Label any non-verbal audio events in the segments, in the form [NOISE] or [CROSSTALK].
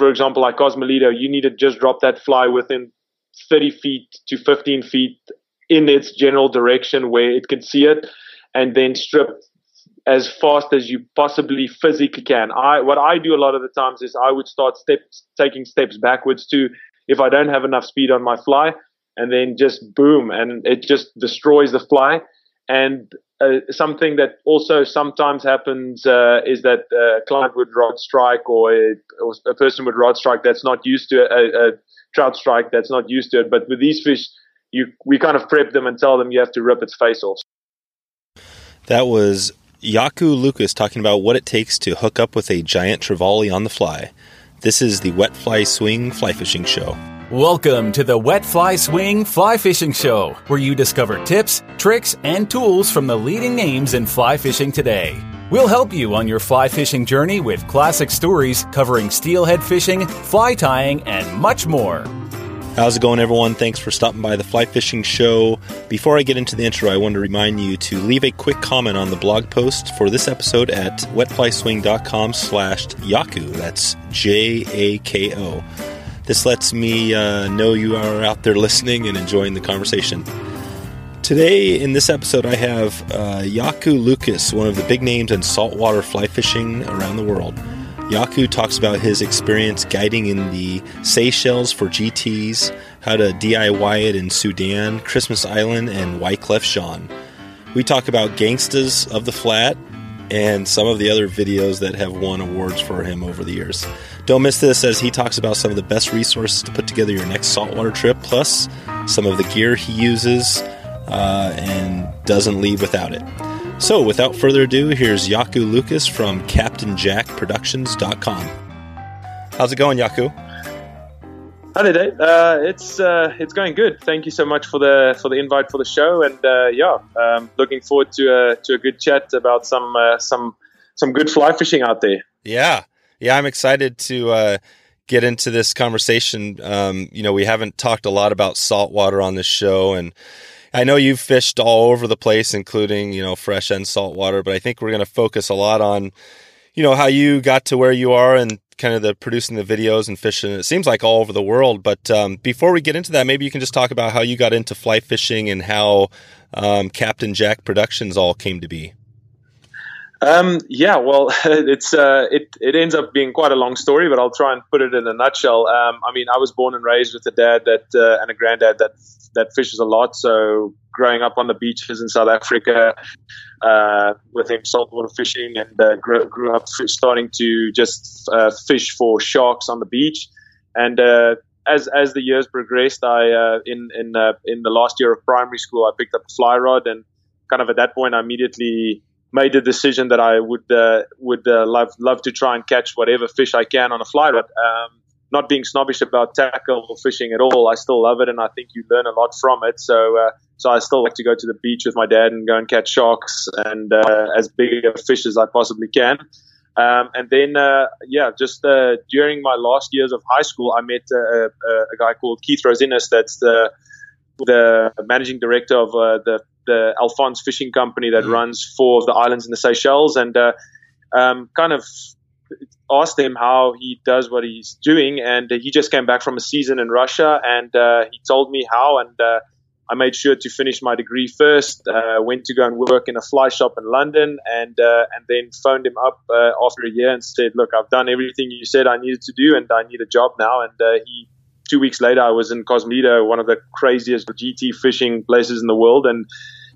for example, like Cosmoledo, you need to just drop that fly within 30 feet to 15 feet in its general direction where it can see it, and then strip as fast as you possibly physically can. I what I do a lot of the times is I would start taking steps backwards too if I don't have enough speed on my fly, and then just boom, and it just destroys the fly. And uh, something that also sometimes happens uh, is that a client would rod strike or a, or a, person would rod strike that's not used to a, a, trout strike that's not used to it. But with these fish, you we kind of prep them and tell them you have to rip its face off. That was Jako Lucas talking about what it takes to hook up with a giant trevally on the fly. This is the Wet Fly Swing Fly Fishing Show. Welcome to the Wet Fly Swing Fly Fishing Show, where you discover tips, tricks, and tools from the leading names in fly fishing today. We'll help you on your fly fishing journey with classic stories covering steelhead fishing, fly tying, and much more. How's it going, everyone? Thanks for stopping by the Fly Fishing Show. Before I get into the intro, I want to remind you to leave a quick comment on the blog post for this episode at wetflyswing.com slash Jako. That's J-A-K-O. This lets me uh, know you are out there listening and enjoying the conversation. Today, in this episode, I have uh, Jako Lucas, one of the big names in saltwater fly fishing around the world. Jako talks about his experience guiding in the Seychelles for GTs, how to DIY it in Sudan, Christmas Island, and Wyclef Jean. We talk about gangstas of the flat and some of the other videos that have won awards for him over the years. Don't miss this as he talks about some of the best resources to put together your next saltwater trip, plus some of the gear he uses uh, and doesn't leave without it. So, without further ado, here's Jako Lucas from CaptainJackProductions.com. How's it going, Jako? Hi there, uh, it's uh, it's going good. Thank you so much for the for the invite for the show, and uh, yeah, um, looking forward to a to a good chat about some uh, some some good fly fishing out there. Yeah, yeah, I'm excited to uh, get into this conversation. Um, you know, we haven't talked a lot about saltwater on this show, and I know you've fished all over the place, including you know fresh and saltwater. But I think we're going to focus a lot on you know how you got to where you are and kind of the producing the videos and fishing. It seems like all over the world. But um, before we get into that, maybe you can just talk about how you got into fly fishing and how um, Captain Jack Productions all came to be. Um, yeah, well, [LAUGHS] it's uh, it it ends up being quite a long story, but I'll try and put it in a nutshell. Um, I mean, I was born and raised with a dad that uh, and a granddad that that fishes a lot. So growing up on the beaches in South Africa, uh, with him saltwater fishing, and uh, grew, grew, up starting to just uh, fish for sharks on the beach. And uh, as as the years progressed, I in in in the last year of primary school, I picked up a fly rod, and kind of at that point, I immediately made the decision that I would uh, would uh, love love to try and catch whatever fish I can on a fly rod. Um, not being snobbish about tackle or fishing at all, I still love it, and I think you learn a lot from it. So, uh, so I still like to go to the beach with my dad and go and catch sharks and uh, as big a fish as I possibly can. Um, and then, uh, yeah, just uh, during my last years of high school, I met a, a guy called Keith Rose-Innes. That's the the managing director of the the Alphonse Fishing Company that mm. runs four of the islands in the Seychelles, and uh, um, kind of asked him how he does what he's doing, and he just came back from a season in Russia, and uh, he told me how, and uh, I made sure to finish my degree first. Uh, went to go and work in a fly shop in London, and uh, and then phoned him up uh, after a year and said, "Look, I've done everything you said I needed to do, and I need a job now." And he two weeks later, I was in Cosmoledo, one of the craziest GT fishing places in the world, and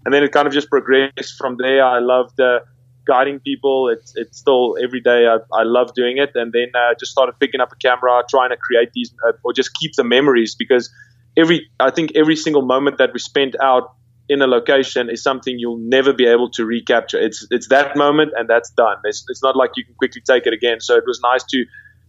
and then it kind of just progressed from there. I loved uh, guiding people. It's it's still every day. I, I love doing it, and then uh, just started picking up a camera, trying to create these uh, or just keep the memories because every I think every single moment that we spent out in a location is something you'll never be able to recapture. It's it's that moment and that's done. It's it's not like you can quickly take it again. So it was nice to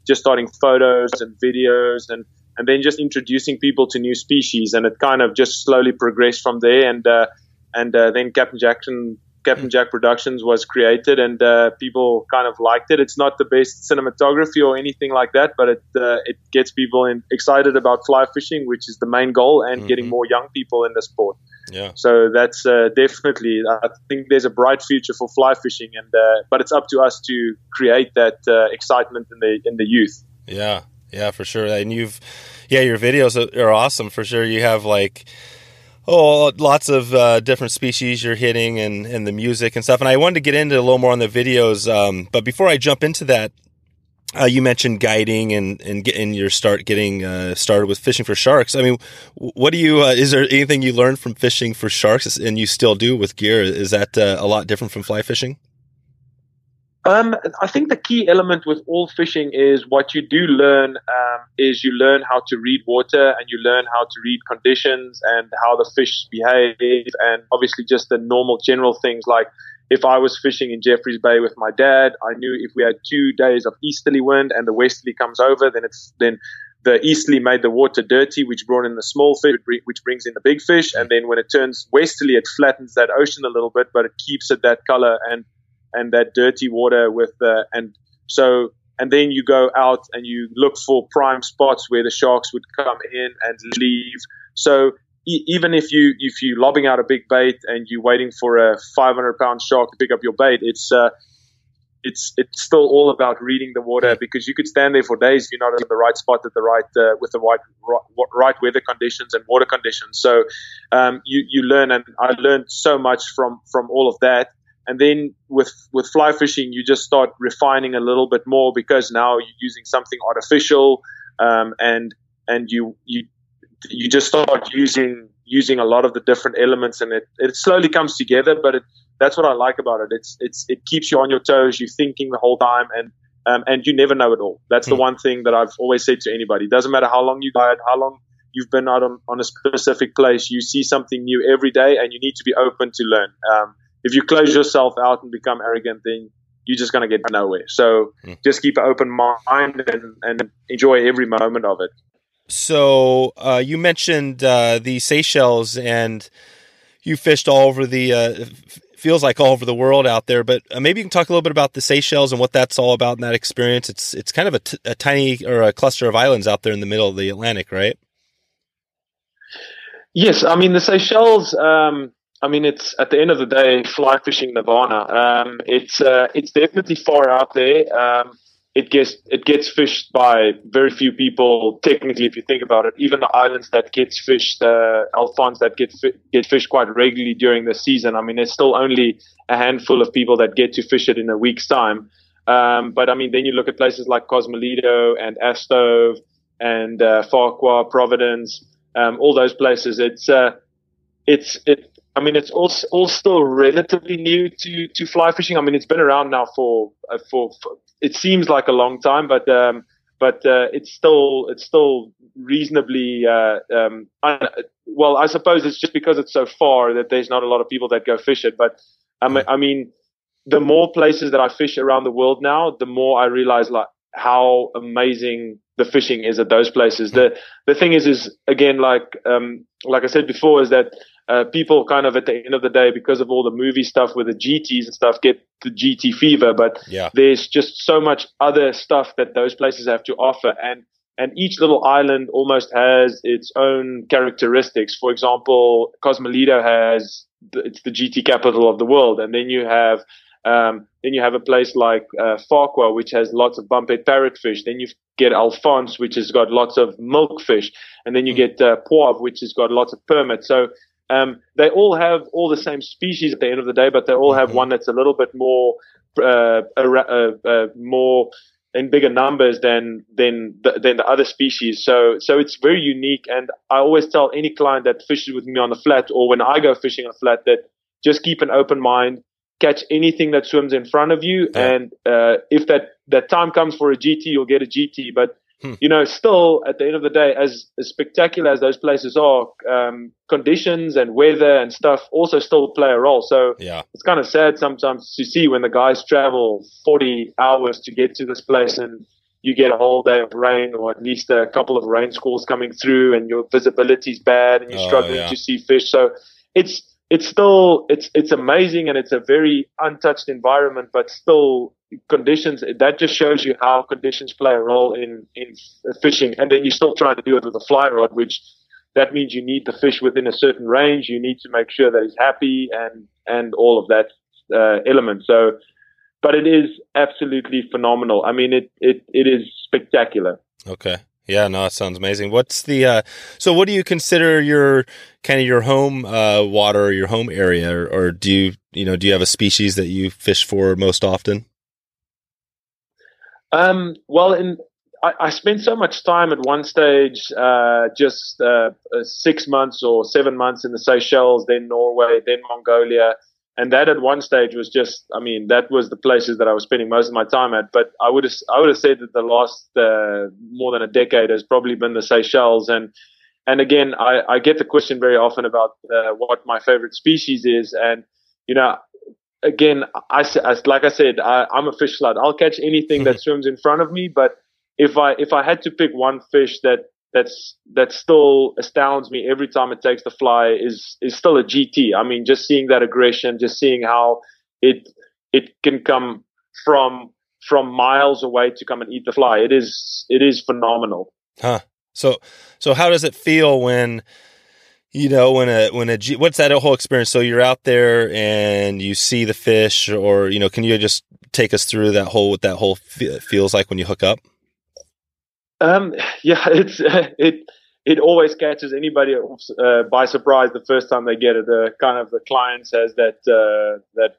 just starting photos and videos and and then just introducing people to new species, and it kind of just slowly progressed from there. And uh, and uh, then Captain Jackson. Captain Jack Productions was created, and uh, people kind of liked it. It's not the best cinematography or anything like that, but it uh, it gets people in, excited about fly fishing, which is the main goal, and mm-hmm. getting more young people in the sport. Yeah. So that's uh, definitely. I think there's a bright future for fly fishing, and uh, but it's up to us to create that uh, excitement in the in the youth. Yeah, yeah, for sure. And you've, yeah, your videos are awesome for sure. You have like, oh, lots of uh, different species you're hitting and, and the music and stuff. And I wanted to get into a little more on the videos. Um, but before I jump into that, uh, you mentioned guiding and and getting your start getting uh, started with fishing for sharks. I mean, what do you? Uh, is there anything you learned from fishing for sharks, and you still do with gear? Is that uh, a lot different from fly fishing? Um, I think the key element with all fishing is what you do learn um, is you learn how to read water and you learn how to read conditions and how the fish behave and obviously just the normal general things. Like if I was fishing in Jeffreys Bay with my dad, I knew if we had two days of easterly wind and the westerly comes over, then it's then the easterly made the water dirty, which brought in the small fish, which brings in the big fish, and then when it turns westerly, it flattens that ocean a little bit, but it keeps it that color and and that dirty water with the and so and then you go out and you look for prime spots where the sharks would come in and leave. So even if you if you lobbing out a big bait and you're waiting for a 500 pound shark to pick up your bait, it's uh, it's it's still all about reading the water because you could stand there for days if you're not in the right spot at the right uh, with the right, right, right weather conditions and water conditions. So um, you you learn, and I learned so much from from all of that. And then with with fly fishing, you just start refining a little bit more because now you're using something artificial, um, and and you you you just start using using a lot of the different elements, and it it slowly comes together. But it, that's what I like about it. It's it's it keeps you on your toes. You're thinking the whole time, and um, and you never know it all. That's mm. the hmm. one thing that I've always said to anybody. It doesn't matter how long you guide, how long you've been out on, on a specific place. You see something new every day, and you need to be open to learn. Um, if you close yourself out and become arrogant, then you're just going to get nowhere. So mm. just keep an open mind and, and enjoy every moment of it. So uh, you mentioned uh, the Seychelles, and you fished all over the. Uh, feels like all over the world out there, but uh, maybe you can talk a little bit about the Seychelles and what that's all about in that experience. It's it's kind of a, t- a tiny or a cluster of islands out there in the middle of the Atlantic, right? Yes, I mean the Seychelles. Um, I mean, it's at the end of the day, fly fishing Nirvana. Um, it's uh, it's definitely far out there. Um, it gets it gets fished by very few people. Technically, if you think about it, even the islands that gets fished, uh, Alphonse that get fi- get fished quite regularly during the season. I mean, there's still only a handful of people that get to fish it in a week's time. Um, but I mean, then you look at places like Cosmoledo and Astove and uh, Farquhar, Providence, um, all those places. It's uh, it's it. I mean, it's all, all still relatively new to, to fly fishing. I mean, it's been around now for, uh, for, for it seems like a long time, but um, but uh, it's still it's still reasonably uh, um, un- well. I suppose it's just because it's so far that there's not a lot of people that go fish it. But I mean, the more places that I fish around the world now, the more I realize like how amazing the fishing is at those places. The the thing is, is again like um, like I said before, is that uh, people kind of at the end of the day, because of all the movie stuff with the GTs and stuff, get the GT fever. But yeah. there's just so much other stuff that those places have to offer, and and each little island almost has its own characteristics. For example, Cosmoledo has it's the GT capital of the world, and then you have um, then you have a place like uh, Farquhar, which has lots of bumphead parrotfish. Then you get Alphonse, which has got lots of milkfish, and then you mm. get uh, Poivre, which has got lots of permit. So um, they all have all the same species at the end of the day, but they all have mm-hmm. one that's a little bit more, uh, uh, uh, more in bigger numbers than than the, than the other species. So so it's very unique. And I always tell any client that fishes with me on the flat, or when I go fishing on the flat, that just keep an open mind, catch anything that swims in front of you, yeah. and uh, if that that time comes for a GT, you'll get a GT. But Hmm. You know, still at the end of the day, as, as spectacular as those places are, um, conditions and weather and stuff also still play a role. So yeah. it's kind of sad sometimes to see when the guys travel 40 hours to get to this place and you get a whole day of rain or at least a couple of rain squalls coming through and your visibility is bad and you're oh, struggling yeah. to see fish. So it's, it's still, it's, it's amazing and it's a very untouched environment, but still conditions that just shows you how conditions play a role in in fishing and then you still try to do it with a fly rod which that means you need the fish within a certain range you need to make sure that he's happy and and all of that uh, element so but it is absolutely phenomenal. I mean, it it it is spectacular. Okay. Yeah, no, it sounds amazing. What's the uh so what do you consider your kind of your home uh water or your home area or, or do you you know do you have a species that you fish for most often? Um well in I, I spent so much time at one stage, uh, just uh, uh, six months or seven months in the Seychelles, then Norway, then Mongolia, and that at one stage was just I mean that was the places that I was spending most of my time at. But I would have I would have said that the last uh, more than a decade has probably been the Seychelles and. And again, I, I get the question very often about uh, what my favorite species is, and you know, again, I, I like I said, I, I'm a fish slut. I'll catch anything that mm-hmm. swims in front of me, but if I if I had to pick one fish that that's that still astounds me every time it takes the fly is is still a GT. I mean, just seeing that aggression, just seeing how it it can come from from miles away to come and eat the fly. It is it is phenomenal. Huh. So so how does it feel when you know when a when a G, what's that whole experience? So you're out there and you see the fish, or you know, can you just take us through that whole what that whole feels like when you hook up? Um, yeah, [LAUGHS] it's it it always catches anybody uh, by surprise the first time they get it. The kind of the client says that uh, that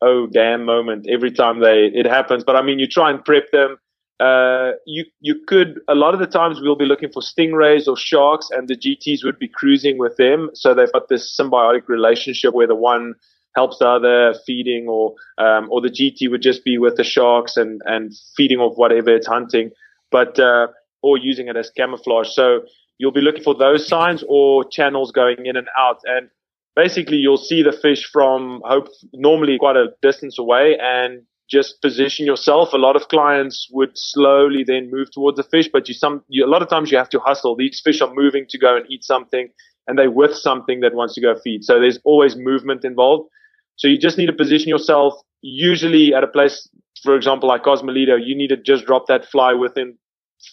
oh damn moment every time they it happens. But I mean, you try and prep them. Uh, you you could a lot of the times we'll be looking for stingrays or sharks, and the GTS would be cruising with them. So they've got this symbiotic relationship where the one helps the other feeding, or um, or the GT would just be with the sharks and and feeding off whatever it's hunting but uh, or using it as camouflage. So you'll be looking for those signs or channels going in and out, and basically you'll see the fish from hope normally quite a distance away and just position yourself. A lot of clients would slowly then move towards the fish, but you some you, a lot of times you have to hustle. These fish are moving to go and eat something, and they're with something that wants to go feed. So there's always movement involved. So you just need to position yourself. Usually at a place, for example, like Cosmoledo, you need to just drop that fly within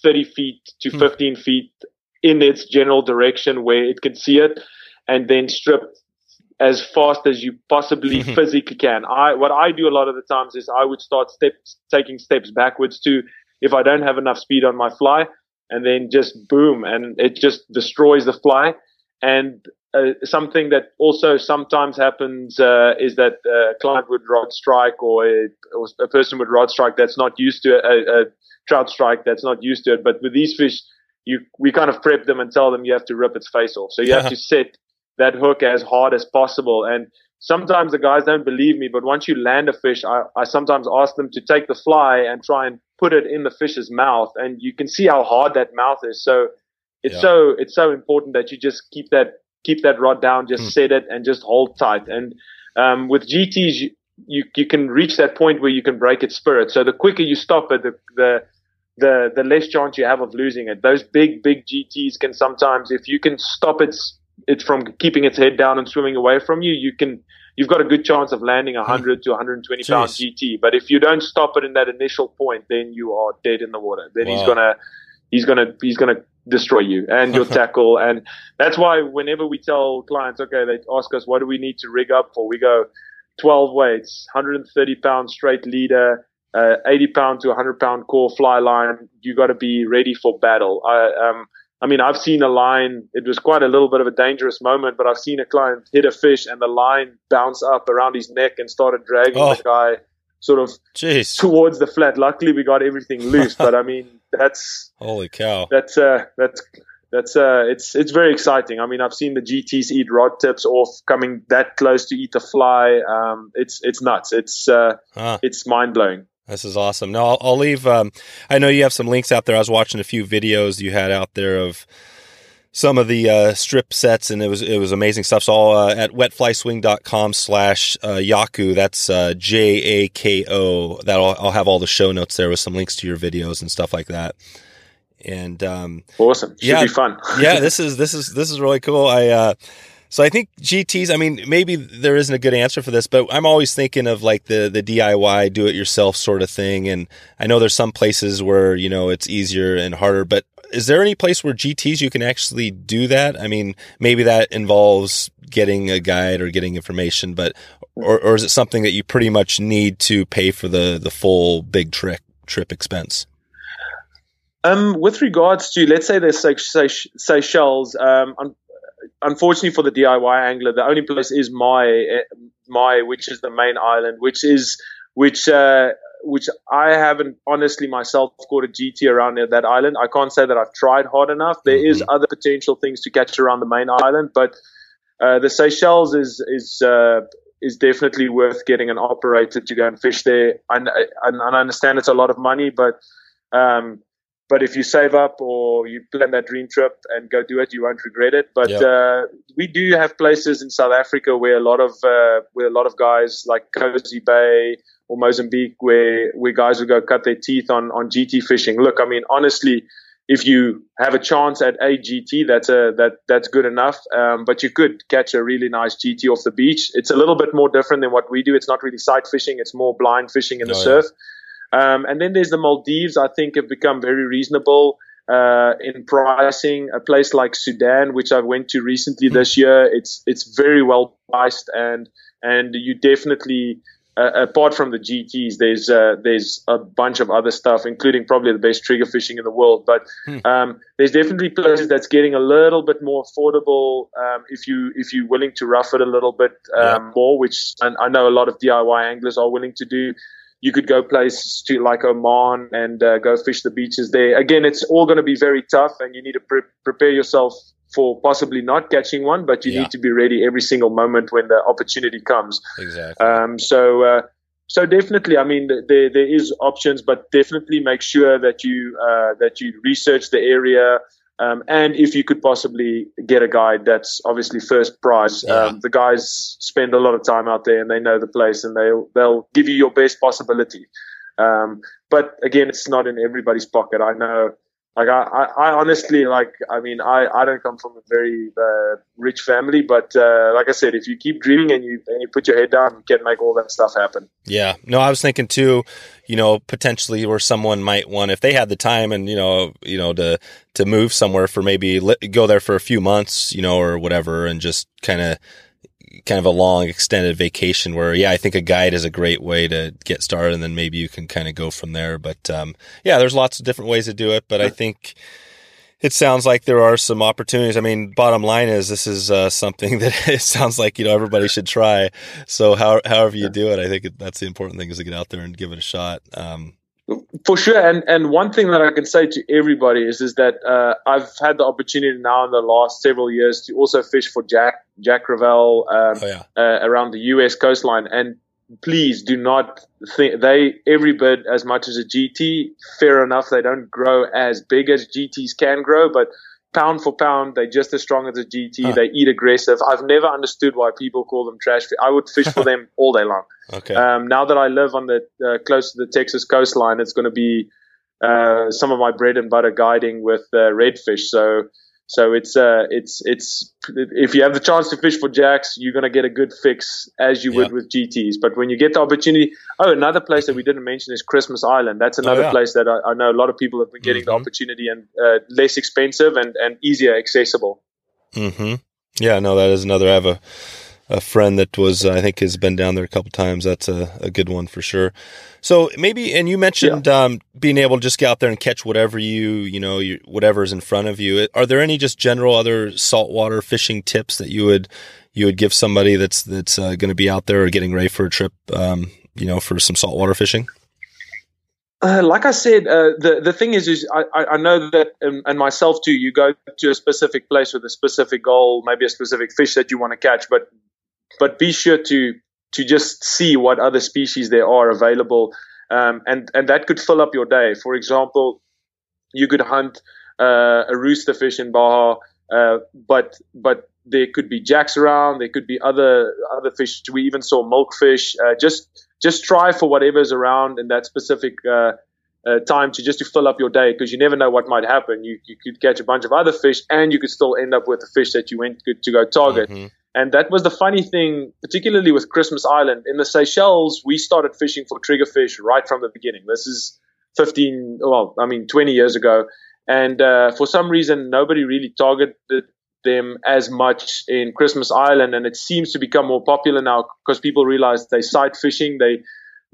30 feet to hmm. 15 feet in its general direction where it can see it and then strip as fast as you possibly [LAUGHS] physically can. I what I do a lot of the times is I would start steps taking steps backwards to if I don't have enough speed on my fly and then just boom and it just destroys the fly and uh, something that also sometimes happens uh, is that a client would rod strike or a, or a, person would rod strike that's not used to a, a trout strike that's not used to it. But with these fish, you we kind of prep them and tell them you have to rip its face off. So you have to set that hook as hard as possible. And sometimes the guys don't believe me, but once you land a fish, I, I sometimes ask them to take the fly and try and put it in the fish's mouth, and you can see how hard that mouth is. So it's yeah. so it's so important that you just keep that keep that rod down, just hmm. set it, and just hold tight. And um, with GTS, you, you, you can reach that point where you can break its spirit. So the quicker you stop it, the the the the less chance you have of losing it. Those big big GTS can sometimes, if you can stop its it from keeping its head down and swimming away from you, you can you've got a good chance of landing a 100 to 120 pound GT. But if you don't stop it in that initial point, then you are dead in the water. Then wow. he's gonna he's gonna he's gonna destroy you and your [LAUGHS] tackle. And that's why whenever we tell clients, okay, they ask us what do we need to rig up for, we go 12 weights, 130 pound straight leader, uh, 80 pound to 100 pound core fly line. You got to be ready for battle. I, um, I mean, I've seen a line. It was quite a little bit of a dangerous moment, but I've seen a client hit a fish and the line bounce up around his neck and started dragging oh. the guy sort of Jeez. towards the flat. Luckily, we got everything loose, but I mean, that's holy cow. That's uh, that's that's uh, it's it's very exciting. I mean, I've seen the GTS eat rod tips off coming that close to eat the fly. Um, it's it's nuts. It's uh, huh. it's mind blowing. This is awesome. Now I'll, I'll leave. Um, I know you have some links out there. I was watching a few videos you had out there of some of the uh, strip sets, and it was it was amazing stuff. So all, uh, at wetflyswing.com slash jako. That's uh, J A K O. That I'll, I'll have all the show notes there with some links to your videos and stuff like that. And um, awesome, should yeah, be fun. yeah, this is this is this is really cool. I uh, so I think GTS. I mean, maybe there isn't a good answer for this, but I'm always thinking of like the the DIY, do it yourself sort of thing. And I know there's some places where you know it's easier and harder, but is there any place where GTs you can actually do that? I mean, maybe that involves getting a guide or getting information, but or, or is it something that you pretty much need to pay for the the full big trip trip expense? Um, with regards to let's say there's Seychelles, um, unfortunately for the DIY angler, the only place is my my, which is the main island, which is which uh, which I haven't honestly myself caught a GT around that island. I can't say that I've tried hard enough. There mm-hmm. is other potential things to catch around the main island, but uh, the Seychelles is is uh, is definitely worth getting an operator to go and fish there. And I, I, understand it's a lot of money, but um, but if you save up or you plan that dream trip and go do it, you won't regret it. But yep. uh, we do have places in South Africa where a lot of uh, where a lot of guys like Kosi Bay or Mozambique, where where guys will go cut their teeth on on GT fishing. Look, I mean, honestly, if you have a chance at a GT, that's a that that's good enough. Um, but you could catch a really nice GT off the beach. It's a little bit more different than what we do. It's not really sight fishing. It's more blind fishing in the oh, surf. Yeah um, and then there's the Maldives. I think have become very reasonable uh, in pricing. A place like Sudan, which I went to recently hmm. this year, it's it's very well priced, and and you definitely. Uh, apart from the GTS, there's uh, there's a bunch of other stuff, including probably the best trigger fishing in the world. But hmm. um, there's definitely places that's getting a little bit more affordable um, if you if you're willing to rough it a little bit um, yeah. more, which I know a lot of DIY anglers are willing to do you could go places to like Oman and uh, go fish the beaches there. Again, it's all going to be very tough, and you need to pre- prepare yourself for possibly not catching one, but you yeah. need to be ready every single moment when the opportunity comes. Exactly. Um, so, uh, so definitely, I mean, there there is options, but definitely make sure that you uh, that you research the area. Um, and if you could possibly get a guide, that's obviously first prize. Yeah. Um, the guys spend a lot of time out there and they know the place and they'll they'll give you your best possibility. Um, but again, it's not in everybody's pocket. I know like I, I, I, honestly like I mean I, I don't come from a very uh, rich family, but uh, like I said, if you keep dreaming and you and you put your head down, you can make all that stuff happen. Yeah, no, I was thinking too, you know, potentially where someone might want if they had the time and you know, you know, to to move somewhere for maybe go there for a few months, you know, or whatever, and just kind of kind of a long extended vacation where yeah i think a guide is a great way to get started and then maybe you can kind of go from there but um, yeah there's lots of different ways to do it but i think it sounds like there are some opportunities. I mean, bottom line is this is uh, something [LAUGHS] that it sounds like you know everybody should try. So, how, however you do it, I think that's the important thing is to get out there and give it a shot. Um, for sure, and and one thing that I can say to everybody is is that uh, I've had the opportunity now in the last several years to also fish for Jack Jack Crevalle um, oh, yeah. uh, around the U.S. coastline, and please do not think they every bit as much as a GT. Fair enough, they don't grow as big as GTs can grow, but pound for pound, they're just as strong as a GT. Huh. They eat aggressive. I've never understood why people call them trash. Fish. I would fish for [LAUGHS] them all day long. Okay. Um, now that I live on the uh, close to the Texas coastline, it's going to be uh, some of my bread and butter guiding with uh, redfish. So so it's uh, it's it's if you have the chance to fish for jacks, you're gonna get a good fix as you would with GTS. But when you get the opportunity, oh, another place that we didn't mention is Christmas Island. That's oh, another oh, yeah. place that I, I, know a lot of people have been getting mm-hmm. the opportunity and uh, less expensive and, and easier accessible. Hmm. Yeah. No, that is another. I have a a friend that was, I think, has been down there a couple times. That's a, a good one for sure. So maybe, and you mentioned yeah. um, being able to just get out there and catch whatever you, you know, you, whatever's in front of you. Are there any just general other saltwater fishing tips that you would you would give somebody that's that's uh, going to be out there or getting ready for a trip, um, you know, for some saltwater fishing? Uh, like I said, uh, the the thing is, is I, I know that, um, and myself too. You go to a specific place with a specific goal, maybe a specific fish that you want to catch, but but be sure to to just see what other species there are available, um, and and that could fill up your day. For example, you could hunt uh, a rooster fish in Baja, uh, but but there could be jacks around. There could be other other fish. We even saw milkfish. Uh, just just try for whatever's around in that specific. Uh, uh, time to just to fill up your day because you never know what might happen. You you could catch a bunch of other fish and you could still end up with a fish that you went to, to go target. Mm-hmm. And that was the funny thing, particularly with Christmas Island. In the Seychelles, we started fishing for triggerfish right from the beginning. This is 15, well, I mean, 20 years ago. and uh, for some reason nobody really targeted them as much in Christmas Island, and it seems to become more popular now because people realize they sight fishing. They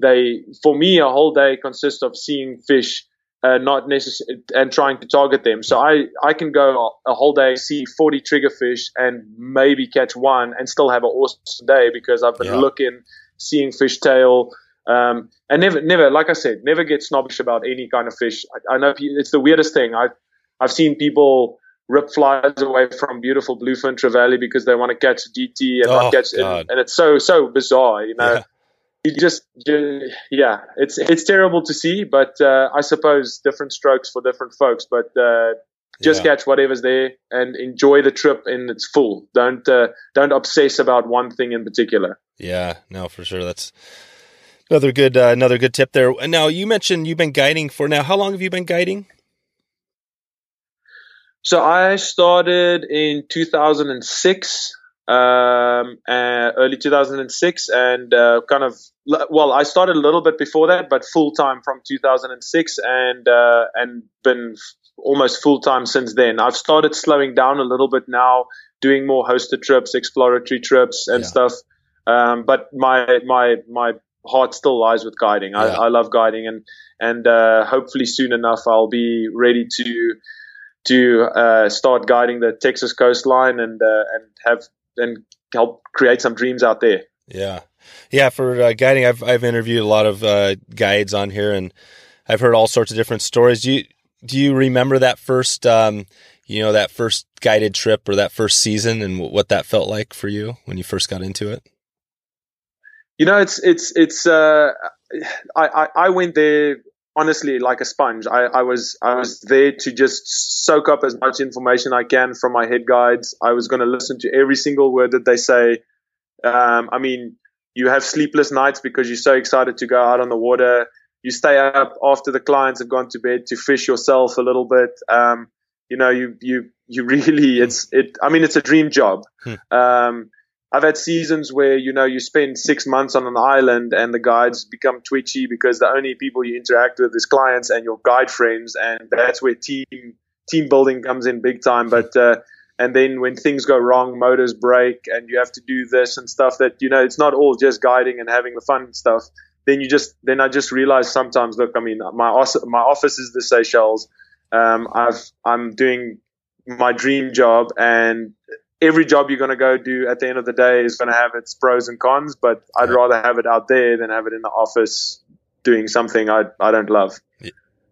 they for me a whole day consists of seeing fish uh, not necessarily and trying to target them. So I, I can go a whole day, see 40 triggerfish and maybe catch one and still have an awesome day because I've been yeah. looking, seeing fish tail, um, and never, never, like I said, never get snobbish about any kind of fish. I, I know it's the weirdest thing. I've, I've seen people rip flies away from beautiful bluefin trevally because they want to catch GT and oh, not catch it. And it's so, so bizarre, you know. Yeah you just yeah it's it's terrible to see but uh, i suppose different strokes for different folks but uh, just yeah. catch whatever's there and enjoy the trip in its full. Don't uh, don't obsess about one thing in particular. Yeah no for sure. That's another good uh, another good tip there. Now you mentioned you've been guiding for now how long have you been guiding? So i started in 2006 um, uh, early 2006, and uh, kind of well, I started a little bit before that, but full time from 2006, and uh, and been almost full time since then. I've started slowing down a little bit now, doing more hosted trips, exploratory trips, and yeah. stuff. Um, but my my my heart still lies with guiding. I, yeah. I love guiding, and and uh, hopefully soon enough I'll be ready to to uh, start guiding the Texas coastline and uh, and have and help create some dreams out there. Yeah, yeah. For uh, guiding, I've I've interviewed a lot of uh, guides on here, and I've heard all sorts of different stories. Do you do you remember that first, um, you know, that first guided trip or that first season, and what that felt like for you when you first got into it? You know, it's it's it's. Uh, I, I I went there honestly like a sponge. I, I was I was there to just soak up as much information I can from my head guides. I was going to listen to every single word that they say. Um, I mean, you have sleepless nights because you're so excited to go out on the water. You stay up after the clients have gone to bed to fish yourself a little bit. Um, you know, you you you [LAUGHS] really it's it. I mean, it's a dream job. Hmm. Um, I've had seasons where you know you spend six months on an island and the guides become twitchy because the only people you interact with is clients and your guide friends, and that's where team team building comes in big time. But uh, and then when things go wrong, motors break, and you have to do this and stuff that you know it's not all just guiding and having the fun stuff. Then you just then I just realize sometimes, look, I mean, my my office is the Seychelles. Um, I've I'm doing my dream job and every job you're going to go do at the end of the day is going to have its pros and cons, but I'd rather have it out there than have it in the office doing something I, I don't love.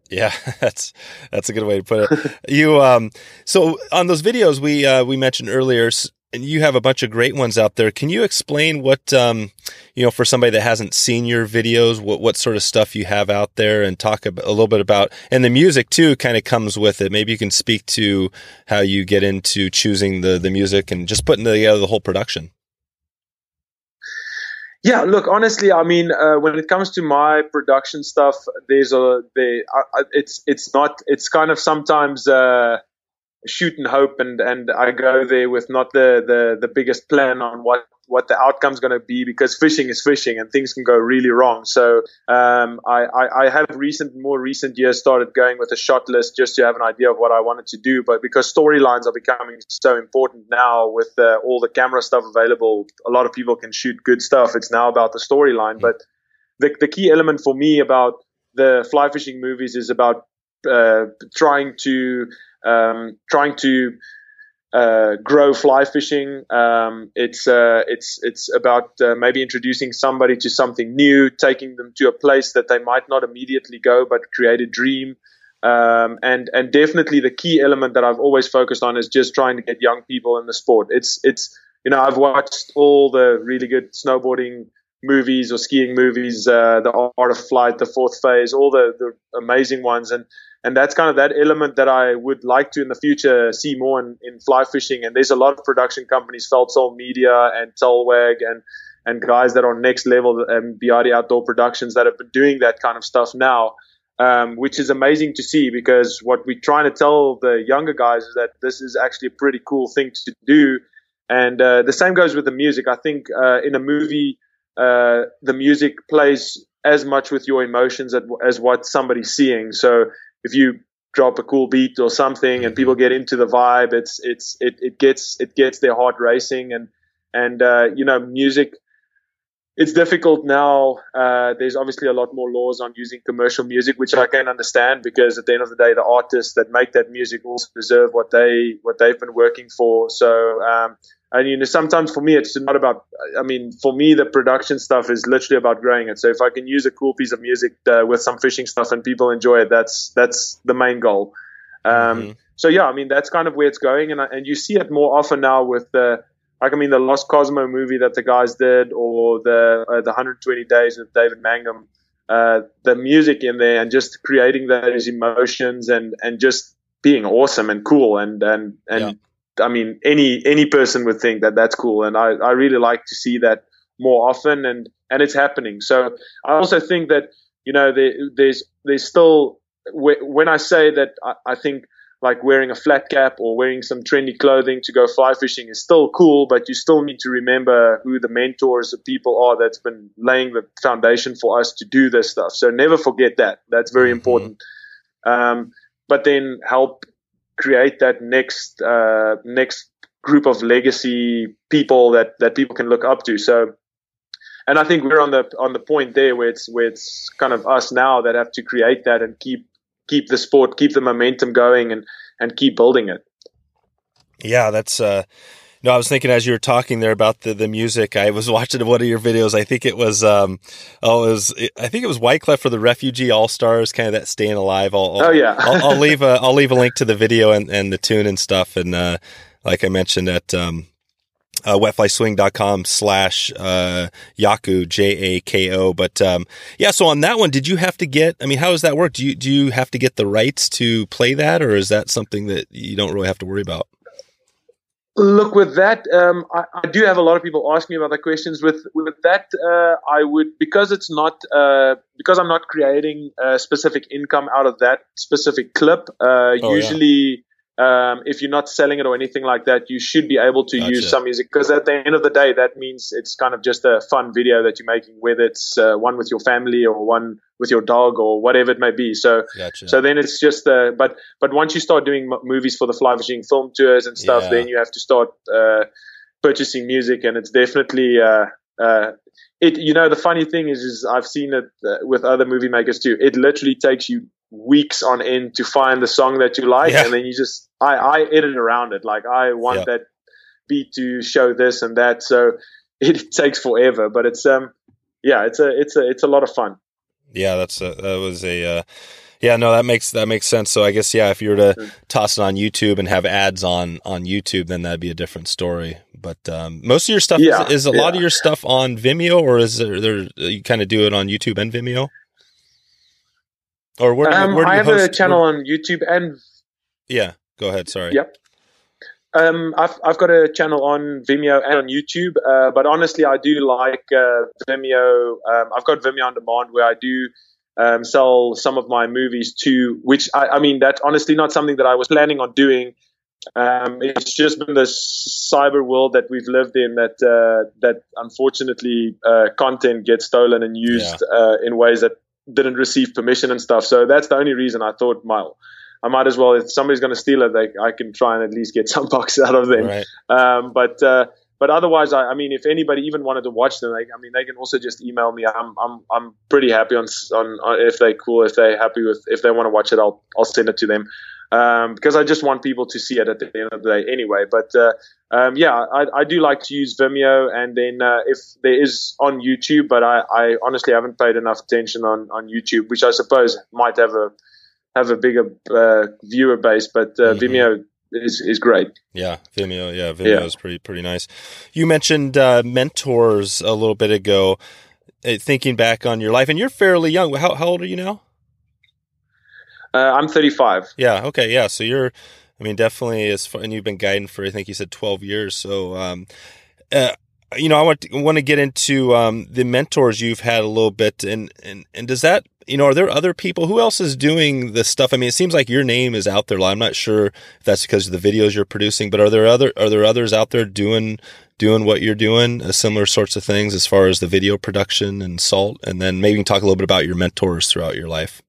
Yeah, [LAUGHS] that's that's a good way to put it. you um so on those videos we uh we mentioned earlier and you have a bunch of great ones out there. Can you explain what, um, you know, for somebody that hasn't seen your videos, what, what sort of stuff you have out there and talk a, a little bit about, and the music too kind of comes with it. Maybe you can speak to how you get into choosing the, the music and just putting together the whole production. Yeah, look, honestly, I mean, uh, when it comes to my production stuff, there's a, uh, it's, it's not, it's kind of sometimes, uh, shoot and hope and and I go there with not the the, the biggest plan on what what the outcome's going to be because fishing is fishing and things can go really wrong. So um, I, I, I, have recent, more recent years started going with a shot list just to have an idea of what I wanted to do. But because storylines are becoming so important now with uh, all the camera stuff available, a lot of people can shoot good stuff. It's now about the storyline. But the, the key element for me about the fly fishing movies is about uh, trying to um, trying to uh, grow fly fishing. Um, it's uh, it's it's about uh, maybe introducing somebody to something new, taking them to a place that they might not immediately go, but create a dream. Um, and and definitely the key element that I've always focused on is just trying to get young people in the sport. It's it's you know I've watched all the really good snowboarding movies or skiing movies, uh, the Art of Flight, the Fourth Phase, all the the amazing ones, and and that's kind of that element that I would like to in the future see more in, in fly fishing. And there's a lot of production companies, Felt Soul Media and Tolwag and and guys that are next level and Biati Outdoor Productions that have been doing that kind of stuff now, um, which is amazing to see because what we're trying to tell the younger guys is that this is actually a pretty cool thing to do. And uh, the same goes with the music. I think uh, in a movie, uh, the music plays as much with your emotions as what somebody's seeing. So if you drop a cool beat or something, and people get into the vibe. It's it's it, it gets it gets their heart racing, and and uh, you know music. It's difficult now. Uh, there's obviously a lot more laws on using commercial music, which I can understand because at the end of the day, the artists that make that music also deserve what they what they've been working for. So um, and you know, sometimes for me, it's not about. I mean, for me, the production stuff is literally about growing it. So if I can use a cool piece of music uh, with some fishing stuff and people enjoy it, that's that's the main goal. Um, mm-hmm. So yeah, I mean, that's kind of where it's going, and and you see it more often now with the. Like I mean, the Lost Cosmo movie that the guys did, or the uh, the 120 Days with David Mangum, uh, the music in there, and just creating those emotions, and and just being awesome and cool, and and and yeah. I mean, any any person would think that that's cool, and I, I really like to see that more often, and and it's happening. So I also think that you know there, there's there's still when I say that I, I think like wearing a flat cap or wearing some trendy clothing to go fly fishing is still cool, but you still need to remember who the mentors, the people are that's been laying the foundation for us to do this stuff. So never forget that. That's very mm-hmm. important. Um, but then help create that next uh, next group of legacy people that that people can look up to. So, and I think we're on the on the point there where it's where it's kind of us now that have to create that and keep keep the sport, keep the momentum going, and and keep building it. Yeah, that's uh, no, I was thinking as you were talking there about the, the music. I was [LAUGHS] watching one of your videos. I think it was, um, oh, it was, I think it was Wyclef for the Refugee All Stars, kind of that staying alive. I'll, oh yeah, [LAUGHS] I'll, I'll, leave a, I'll leave a link to the video and, and the tune and stuff. And uh, like I mentioned at um, uh, wetflyswing.com slash uh, Jako J A K O. But um, yeah, so on that one, did you have to get? I mean, how does that work? Do you do you have to get the rights to play that, or is that something that you don't really have to worry about? Look, with that, um, I, I, do have a lot of people ask me about the questions. With with that, uh, I would because it's not uh, because I'm not creating a specific income out of that specific clip. Uh, oh, usually, um, if you're not selling it or anything like that, you should be able to gotcha. use some music because at the end of the day, that means it's kind of just a fun video that you're making, whether it's uh, one with your family or one with your dog or whatever it may be. So, gotcha. so then it's just uh, but but once you start doing m- movies for the fly fishing film tours and stuff, yeah. then you have to start uh, purchasing music, and it's definitely. Uh, uh, it you know the funny thing is is I've seen it uh, with other movie makers too. It literally takes you weeks on end to find the song that you like, yeah. and then you just I I edit around it. Like I want yeah. that beat to show this and that, so [LAUGHS] it takes forever. But it's um yeah, it's a it's a it's a lot of fun. Yeah, that's a, that was a uh, yeah no that makes that makes sense. So I guess yeah, if you were to mm-hmm. toss it on YouTube and have ads on on YouTube, then that'd be a different story. But um, most of your stuff yeah, is, is, a lot of your stuff on Vimeo, or is there, there you kind of do it on YouTube and Vimeo? Or where? Um, where do I have host, a channel where, on YouTube and. Yeah, go ahead. Sorry. Yep. Um, I've I've got a channel on Vimeo and on YouTube, uh, but honestly, I do like uh, Vimeo. Um, I've got Vimeo on demand where I do um, sell some of my movies to, which I, I, mean, that's honestly not something that I was planning on doing. Um, it's just been this cyber world that we've lived in that uh, that unfortunately uh, content gets stolen and used yeah. Uh, in ways that didn't receive permission and stuff. So that's the only reason I thought, my, I might as well, if somebody's going to steal it, they, I can try and at least get [LAUGHS] some bucks out of them. Right. Um, but, uh, but otherwise, I, I, mean, if anybody even wanted to watch them, like, I mean, they can also just email me. I'm, I'm, I'm pretty happy on, on, on if they cool, if they're happy with, if they want to watch it, I'll, I'll send it to them um, because I just want people to see it at the end of the day anyway. But uh, um, yeah, I, I, do like to use Vimeo, and then uh, if there is on YouTube, but I, I, honestly haven't paid enough attention on, on YouTube, which I suppose might have a have a bigger uh, viewer base. But uh, mm-hmm. Vimeo is is great. Yeah, Vimeo. Yeah, Vimeo yeah. is pretty pretty nice. You mentioned uh, mentors a little bit ago. Uh, thinking back on your life, and you're fairly young. How how old are you now? Uh, I'm 35. Yeah. Okay. Yeah. So you're, I mean, definitely as far, and you've been guiding for, I think you said 12 years. So, um, uh, you know, I want to, want to get into um, the mentors you've had a little bit, and and and does that, you know, are there other people? Who else is doing this stuff? I mean, it seems like your name is out there. I'm not sure if that's because of the videos you're producing, but are there other are there others out there doing doing what you're doing, uh, similar sorts of things as far as the video production and salt? And then maybe talk a little bit about your mentors throughout your life.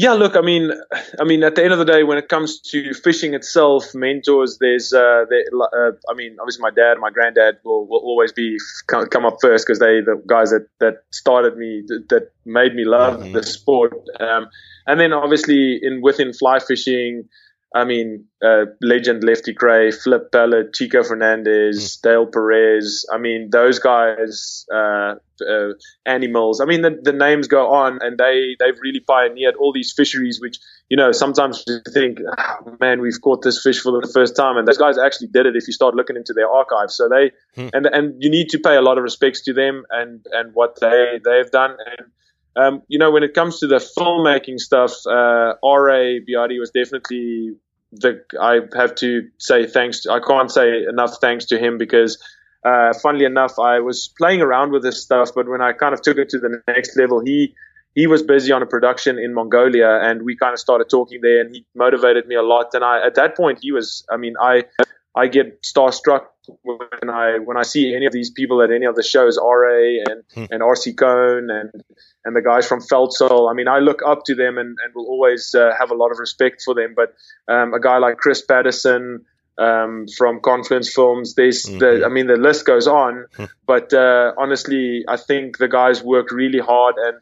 Yeah, look, I mean, I mean, at the end of the day, when it comes to fishing itself, mentors, there's, uh, there, uh, I mean, obviously my dad, my granddad will, will always be come up first because they the guys that that started me, that made me love mm-hmm. the sport. Um, and then obviously in within fly fishing, I mean, uh, legend Lefty Kreh, Flip Pallot, Chico Fernandez, mm. Dale Perez. I mean, those guys, uh, uh, animals. I mean, the, the, names go on, and they they've really pioneered all these fisheries. Which you know, sometimes you think, oh, man, we've caught this fish for the first time, and those guys actually did it. If you start looking into their archives, so they mm. and and you need to pay a lot of respects to them and and what they they've done and. Um, you know, when it comes to the filmmaking stuff, uh, R.A. Beattie was definitely the. I have to say thanks. To, I can't say enough thanks to him because, uh, funnily enough, I was playing around with this stuff, but when I kind of took it to the next level, he he was busy on a production in Mongolia, and we kind of started talking there, and he motivated me a lot. And I, at that point, he was. I mean, I I get starstruck when I when I see any of these people at any of the shows, RA and hmm. and RC Cohn and and the guys from Felt Soul. I mean, I look up to them and, and will always uh, have a lot of respect for them. But um, a guy like Chris Patterson um, from Confluence Films, there's mm-hmm. the I mean the list goes on. Hmm. but uh, honestly, I think the guys work really hard and.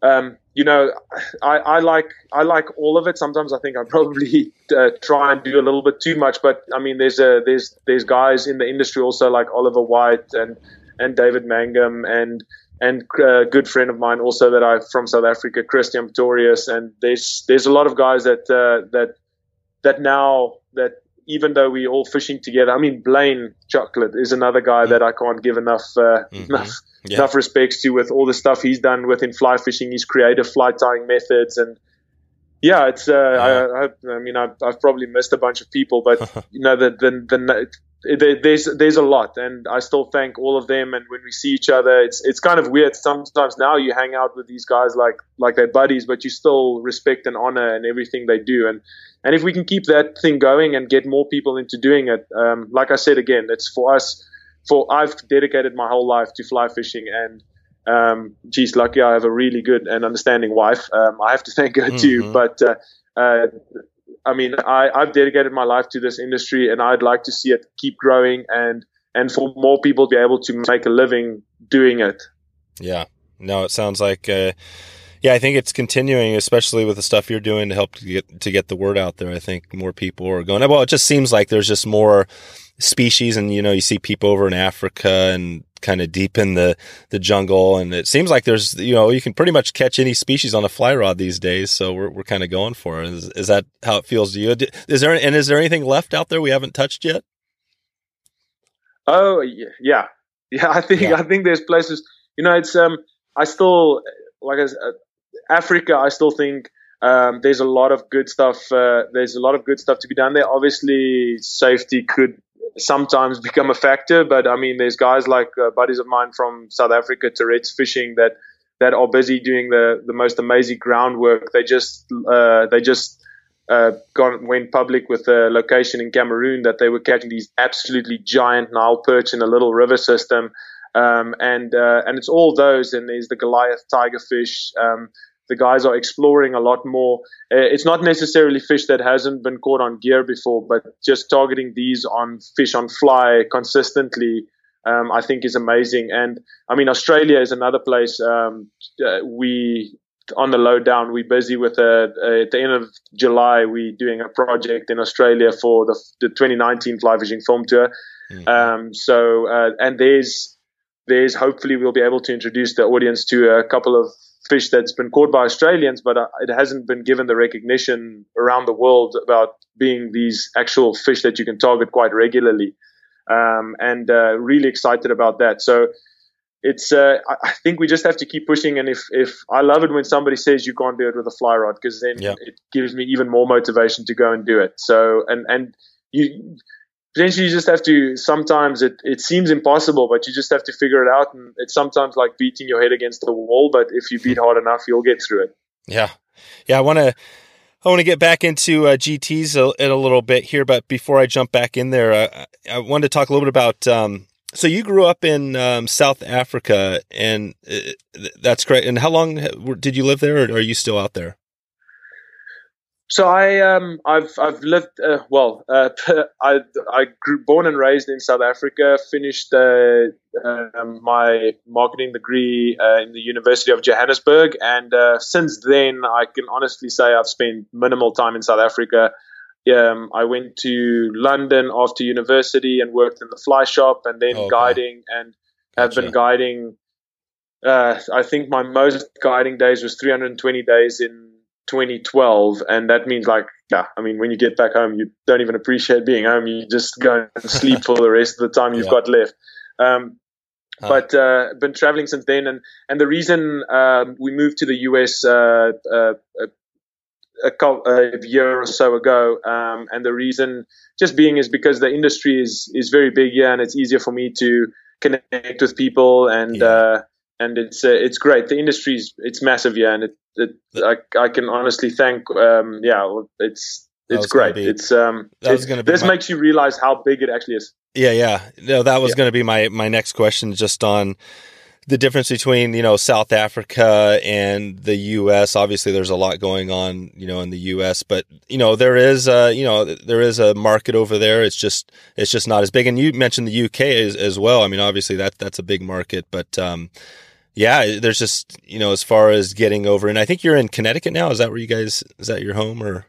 Um, you know, I, I, like I like all of it. Sometimes I think I probably [LAUGHS] uh, try and do a little bit too much, but I mean, there's a there's there's guys in the industry also like Oliver White and and David Mangum and and a uh, good friend of mine also that I from South Africa, Christian Pretorius, and there's there's a lot of guys that uh, that that now that even though we're all fishing together, I mean Blane Chocklett is another guy mm. that I can't give enough uh, mm-hmm. enough yeah. enough respects to with all the stuff he's done within fly fishing, his creative fly tying methods, and yeah, it's. Uh, yeah. I, I, I, mean, I've, I've, probably missed a bunch of people, but [LAUGHS] you know, the the, the there's there's a lot, and I still thank all of them. And when we see each other, it's it's kind of weird. Sometimes now you hang out with these guys like like they're buddies, but you still respect and honor and everything they do. And and if we can keep that thing going and get more people into doing it, um, like I said again, it's for us for I've dedicated my whole life to fly fishing and um, geez, lucky I have a really good and understanding wife. Um, I have to thank her mm-hmm. too. But uh, uh, I mean, I, I've dedicated my life to this industry, and I'd like to see it keep growing and and for more people to be able to make a living doing it. Yeah. No, it sounds like. Uh, yeah, I think it's continuing, especially with the stuff you're doing to help to get to get the word out there. I think more people are going. Well, it just seems like there's just more species and you know you see people over in Africa and kind of deep in the the jungle and it seems like there's you know you can pretty much catch any species on a fly rod these days so we're we're kind of going for it is, is that how it feels to you is there and is there anything left out there we haven't touched yet oh yeah [LAUGHS] yeah I think yeah. I think there's places you know it's um I still like I, uh, Africa I still think um, there's a lot of good stuff. Uh, there's a lot of good stuff to be done there. Obviously, safety could sometimes [LAUGHS] become a factor. But I mean, there's guys like uh, buddies of mine from South Africa, Tourette's Fishing, that that are busy doing the the most amazing groundwork. They just uh, they just uh, got, went public with a location in Cameroon that they were catching these absolutely giant Nile perch in a little river system. Um, and uh, and it's all those, and there's the Goliath tigerfish. Um, the guys are exploring a lot more. Uh, it's not necessarily fish that hasn't been caught on gear before, but just targeting these on fish on fly consistently, um, I think is amazing. And I mean, Australia is another place. Um, uh, we on the lowdown, we're busy with a, uh, at the end of July, we're doing a project in Australia for the, the 2019 fly fishing film tour. Mm-hmm. Um, so, uh, and there's, there's hopefully we'll be able to introduce the audience to a couple of fish that's been caught by Australians, but uh, it hasn't been given the recognition around the world about being these actual fish that you can target quite regularly. Um, and uh, really excited about that. So it's uh, I think we just have to keep pushing. And if if I love it when somebody says you can't do it with a fly rod, because then yeah. it gives me even more motivation to go and do it. So and and you potentially you just have to sometimes it, it seems impossible but you just have to figure it out and it's sometimes like beating your head against the wall but if you beat hard enough you'll get through it yeah yeah i want to I want to get back into uh, GTs a, in a little bit here, but before I jump back in there, uh, I wanted to talk a little bit about. Um, so you grew up in um, South Africa, and uh, that's great. And how long did you live there, or are you still out there? So I um I've I've lived uh, well uh, [LAUGHS] I I grew born and raised in South Africa. Finished uh, um, my marketing degree uh, in the University of Johannesburg, and uh, since then I can honestly say I've spent minimal time in South Africa. Um, I went to London after university and worked in the fly shop, and then okay. guiding, and have been guiding. Uh, I think my most guiding days was 320 days in 2012, and that means like, yeah, I mean, when you get back home, you don't even appreciate being home. You just go and [LAUGHS] sleep for the rest of the time you've yeah. got left. Um, huh. But uh, been traveling since then, and and the reason um, we moved to the US uh, uh, a, a, year or so ago, um, and the reason just being is because the industry is is very big here, and it's easier for me to connect with people and. Yeah uh, and it's uh, it's great. The industry's it's massive, yeah, and it, it I, I can honestly thank, um, yeah, it's it's great. Be, it's um, that was going to this my, makes you realize how big it actually is. Yeah, yeah. No, that was yeah. going to be my my next question, just on the difference between you know South Africa and the U.S. Obviously, there's a lot going on, you know, in the U.S., but you know there is a you know there is a market over there. It's just it's just not as big. And you mentioned the U.K. as, as well. I mean, obviously that that's a big market, but um, yeah, there's just you know as far as getting over, and I think you're in Connecticut now. Is that where you guys? Is that your home or?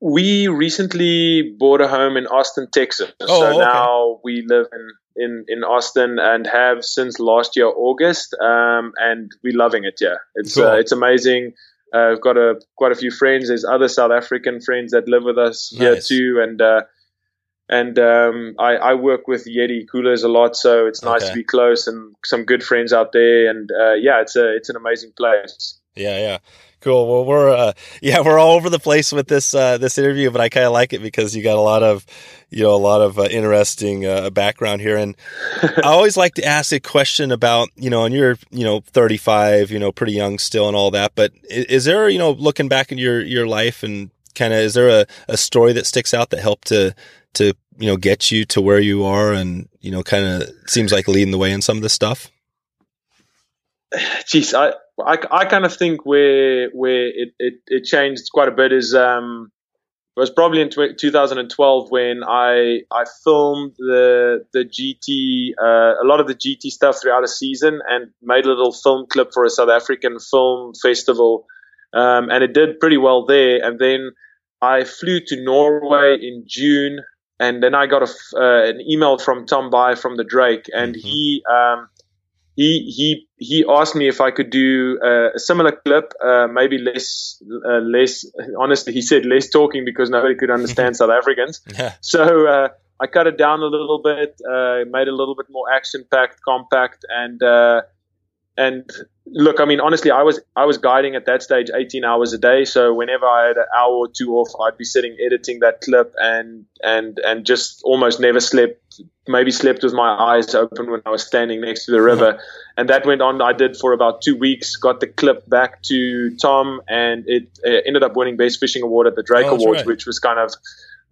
We recently bought a home in Austin, Texas. Oh, so okay. now we live in, in, in Austin and have since last year August, um, and we're loving it. Yeah, it's cool. uh, it's amazing. Uh, I've got a quite a few friends. There's other South African friends that live with us nice. here too, and uh, and um, I, I, work with Yeti coolers a lot, so it's nice okay. to be close and some good friends out there. And uh, yeah, it's a it's an amazing place. Yeah, yeah, cool. Well, we're uh, yeah, we're all over the place with this uh, this interview, but I kind of like it because you got a lot of you know a lot of uh, interesting uh, background here. And I always like to ask a question about you know, and you're you know 35, you know, pretty young still, and all that. But is, is there you know looking back in your your life and kind of is there a, a story that sticks out that helped to to you know get you to where you are and you know kind of seems like leading the way in some of this stuff Jeez, I, I, I kind of think where where it, it, it changed quite a bit is um it was probably in 2012 when I I filmed the the GT uh, a lot of the GT stuff throughout a season and made a little film clip for a South African film festival, um, and it did pretty well there. And then I flew to Norway in June and then I got a, uh, an email from Tom Bie from the Drake, and mm-hmm. he um, he he he asked me if I could do uh, a similar clip, uh, maybe less uh, less. Honestly, he said less talking because nobody could understand [LAUGHS] South Africans. Yeah. So uh, I cut it down a little bit, uh, made it a little bit more action packed, compact, and and look, I mean, honestly, I was I was guiding at that stage 18 hours a day. So whenever I had an hour or two off, I'd be sitting editing that clip and and and just almost never slept. Maybe slept with my eyes open when I was standing next to the hmm. river, and that went on. I did for about two weeks. Got the clip back to Tom, and it, it ended up winning best fishing award at the Drake oh, Awards, right. which was kind of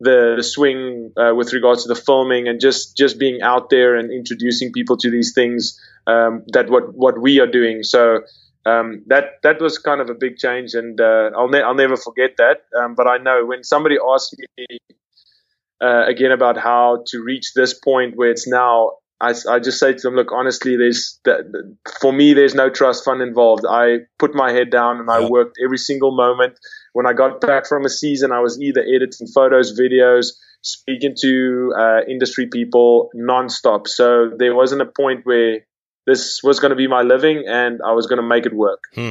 the, the swing uh, with regards to the filming and just just being out there and introducing people to these things um, that what what we are doing. So um, that that was kind of a big change, and uh, I'll ne- I'll never forget that. Um, but I know when somebody asks me uh, again about how to reach this point where it's now. I, I just say to them, look, honestly, there's for me, there's no trust fund involved. I put my head down and I worked every single moment when I got back from a season, I was either editing photos, videos, speaking to uh, industry people nonstop. So there wasn't a point where this was going to be my living and I was going to make it work. Hmm.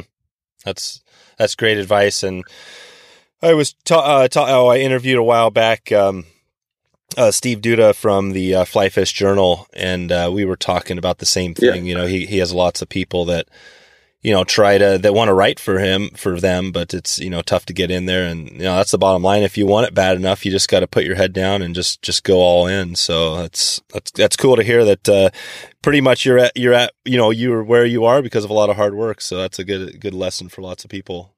That's that's great advice. And I was ta- uh, ta- oh, I interviewed a while back. Um, uh, Steve Duda from the uh, Fly Fish Journal, and uh, we were talking about the same thing. Yeah. You know, he he has lots of people that you know, try to, that want to write for him, for them, but it's, you know, tough to get in there. And, you know, that's the bottom line. If you want it bad enough, you just got to put your head down and just, just go all in. So that's, that's, that's cool to hear that, uh, pretty much you're at, you're at, you know, you're where you are because of a lot of hard work. So that's a good, good lesson for lots of people.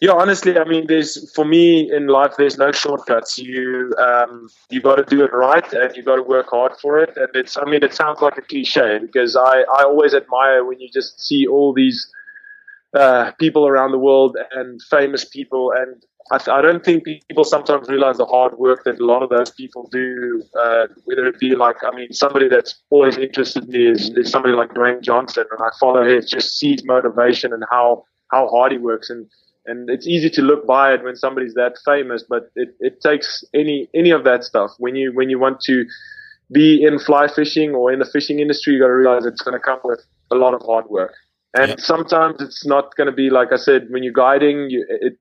Yeah, honestly, I mean, there's for me in life, there's no shortcuts. You um, you got to do it right, and you got to work hard for it. And it's, I mean, it sounds like a cliche because I I always admire when you just see all these uh, people around the world and famous people. And I, I, don't think people sometimes realize the hard work that a lot of those people do, uh, whether it be like, I mean, somebody that's always interested me is, is somebody like Dwayne Johnson. And I follow his just sees motivation and how, how hard he works. And, and it's easy to look by it when somebody's that famous, but it, it takes any, any of that stuff. When you, when you want to be in fly fishing or in the fishing industry, you got to realize it's going to come with a lot of hard work. And yep. sometimes it's not going to be like I said when you're guiding. You, it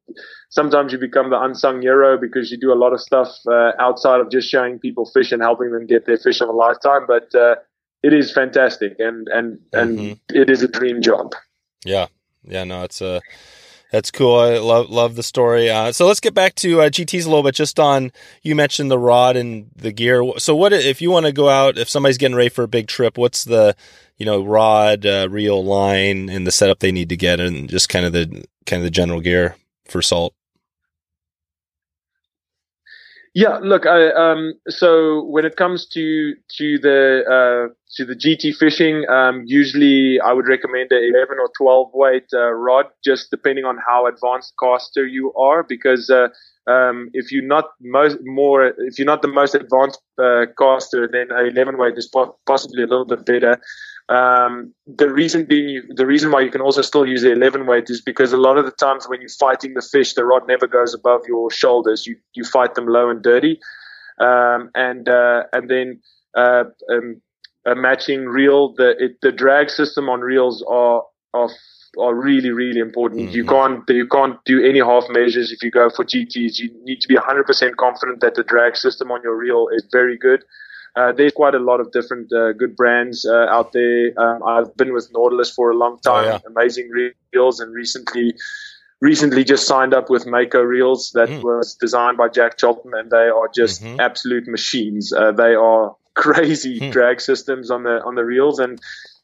sometimes you become the unsung hero because you do a lot of stuff uh, outside of just showing people fish and helping them get their fish of a lifetime. But uh, it is fantastic, and and and mm-hmm. it is a dream job. Yeah, yeah, no, it's a. Uh, that's cool. I love love the story. Uh, so let's get back to uh, GTS a little bit. Just on you mentioned the rod and the gear. So what if you want to go out? If somebody's getting ready for a big trip, what's the you know rod, uh, reel, line, and the setup they need to get, and just kind of the kind of the general gear for salt? Yeah, look, I, um, so when it comes to to the uh, to the GT fishing, um, usually I would recommend a 11 or 12 weight uh, rod, just depending on how advanced caster you are, because uh, um, if you're not most more, if you're not the most advanced uh, caster, then a 11 weight is po- possibly a little bit better. Um, the reason being, the reason why you can also still use the 11 weight is because a lot of the times when you're fighting the fish, the rod never goes above your shoulders. You you fight them low and dirty, um, and uh, and then uh, um, a matching reel. The it, the drag system on reels are are are really really important. Mm-hmm. You can't you can't do any half measures if you go for GTS. You need to be 100% confident that the drag system on your reel is very good. Uh, there's quite a lot of different uh, good brands uh, out there. Um, I've been with Nautilus for a long time, oh, yeah. amazing reels, and recently, recently just signed up with Mako reels that mm. was designed by Jack Charlton, and they are just mm-hmm. absolute machines. Uh, they are [LAUGHS] crazy mm. drag systems on the on the reels, and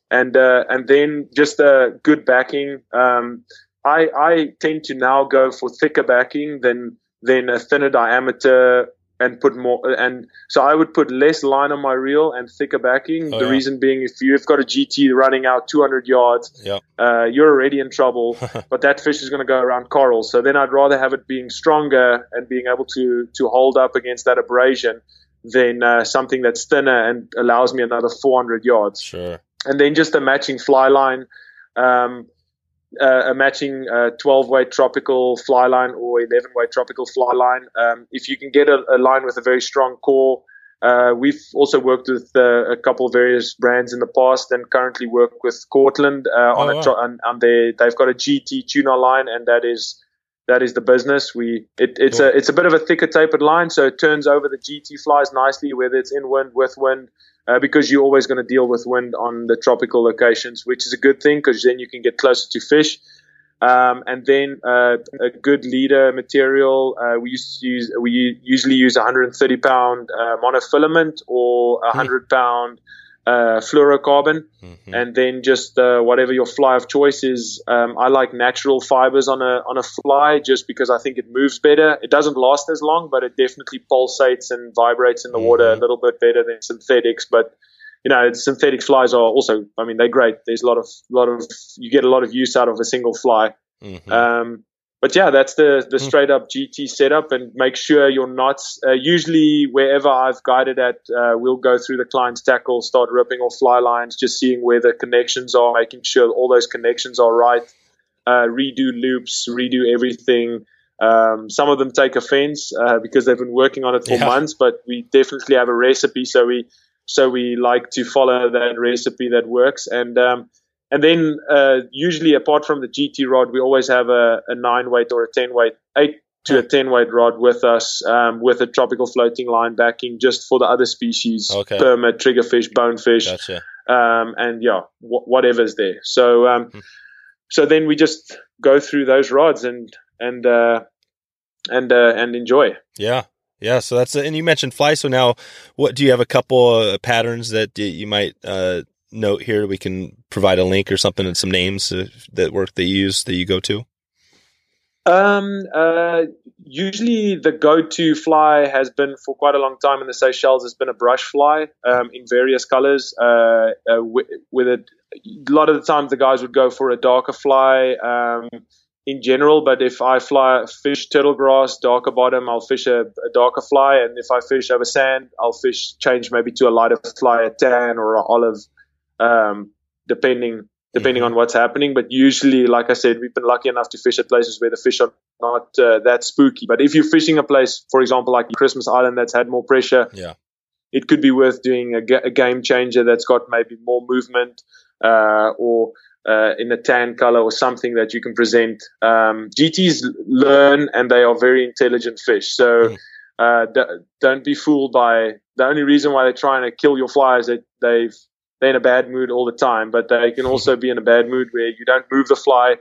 and uh, and then just a good backing. Um, I I tend to now go for thicker backing than than a thinner diameter and put more and so I would put less line on my reel and thicker backing. Oh, the yeah. reason being, if you've got a GT running out 200 yards, yeah. uh, you're already in trouble. [LAUGHS] but that fish is going to go around coral. So then I'd rather have it being stronger and being able to to hold up against that abrasion than uh, something that's thinner and allows me another 400 yards. Sure. And then just a matching fly line. Um, uh, a matching uh, 12 weight tropical fly line or 11 weight tropical fly line. Um, if you can get a, a, line with a very strong core, uh, we've also worked with uh, a couple of various brands in the past and currently work with Cortland uh, oh, on, a tro- on, on their, they've got a GT tuna line and that is that is the business. We it, it's cool. a it's a bit of a thicker tapered line, so it turns over the GT flies nicely, whether it's in wind, with wind, uh, because you're always going to deal with wind on the tropical locations, which is a good thing because then you can get closer to fish. Um, and then uh, a good leader material. Uh, we used to use we usually use 130 pound uh, monofilament or 100 pound uh, fluorocarbon, mm-hmm. and then just uh, whatever your fly of choice is. Um, I like natural fibers on a on a fly just because I think it moves better. It doesn't last as long, but it definitely pulsates and vibrates in the mm-hmm. water a little bit better than synthetics. But you know, synthetic flies are also, I mean, they're great. There's a lot of lot of you get a lot of use out of a single fly. Mm-hmm. Um, but yeah, that's the the hmm. straight up GT setup, and make sure your knots. Uh, usually, wherever I've guided at, uh, we'll go through the client's tackle, start ripping off fly lines, just seeing where the connections are, making sure all those connections are right. Uh, redo loops, redo everything. Um, some of them take offense uh, because they've been working on it for yeah. months, but we definitely have a recipe, so we so we like to follow that recipe that works. And um, and then uh, usually, apart from the GT rod, we always have a, a nine weight or a ten weight, eight to a ten weight rod with us, um, with a tropical floating line backing, just for the other species, okay. permit, triggerfish, bonefish, gotcha. um, and yeah, wh- whatever's there. So, um, hmm. so then we just go through those rods and and uh, and uh, and enjoy. Yeah, yeah. So that's and you mentioned fly. So now, what do you have a couple of patterns that you might uh, note here? We can provide a link or something and some names that work that you use that you go to. Um, uh, usually the go-to fly has been for quite a long time in the Seychelles has been a brush fly um, in various colors. Uh, uh, with, with, it, a lot of the times the guys would go for a darker fly um, in general. But if I fly fish turtle grass, darker bottom, I'll fish a, a, darker fly, and if I fish over sand, I'll fish change maybe to a lighter fly, a tan or a olive, um, depending depending mm-hmm. on what's happening. But usually, like I said, we've been lucky enough to fish at places where the fish are not uh, that spooky. But if you're fishing a place, for example, like Christmas Island that's had more pressure, yeah, it could be worth doing a, a game changer that's got maybe more movement uh, or uh, in a tan color or something that you can present. Um, GTs learn and they are very intelligent fish. So. Mm. Uh, don't be fooled by the only reason why they're trying to kill your fly is that they've they're in a bad mood all the time, but they can also be in a bad mood where you don't move the fly.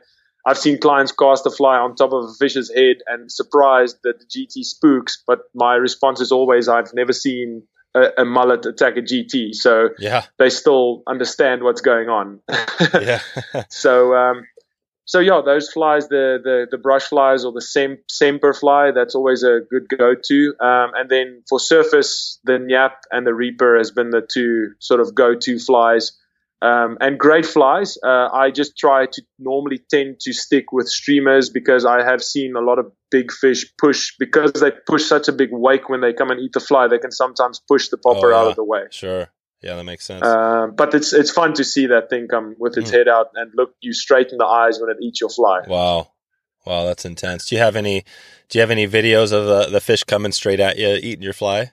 I've seen clients cast a fly on top of a fish's head and surprised that the GT spooks, but my response is always, I've never seen a, a mullet attack a GT. So yeah. they still understand what's going on. [LAUGHS] yeah. [LAUGHS] so, um, so yeah, those flies, the the, the brush flies or the sem, semper fly, that's always a good go to. Um, and then for surface, the Nyap and the Reaper has been the two sort of go to flies. Um, and great flies, uh, I just try to normally tend to stick with streamers because I have seen a lot of big fish push because they push such a big wake when they come and eat the fly. They can sometimes push the popper oh, yeah. out of the way. Sure. Yeah, that makes sense. Uh, but it's it's fun to see that thing come with its mm. head out and look you straight in the eyes when it eats your fly. Wow, wow, that's intense. Do you have any Do you have any videos of the the fish coming straight at you eating your fly?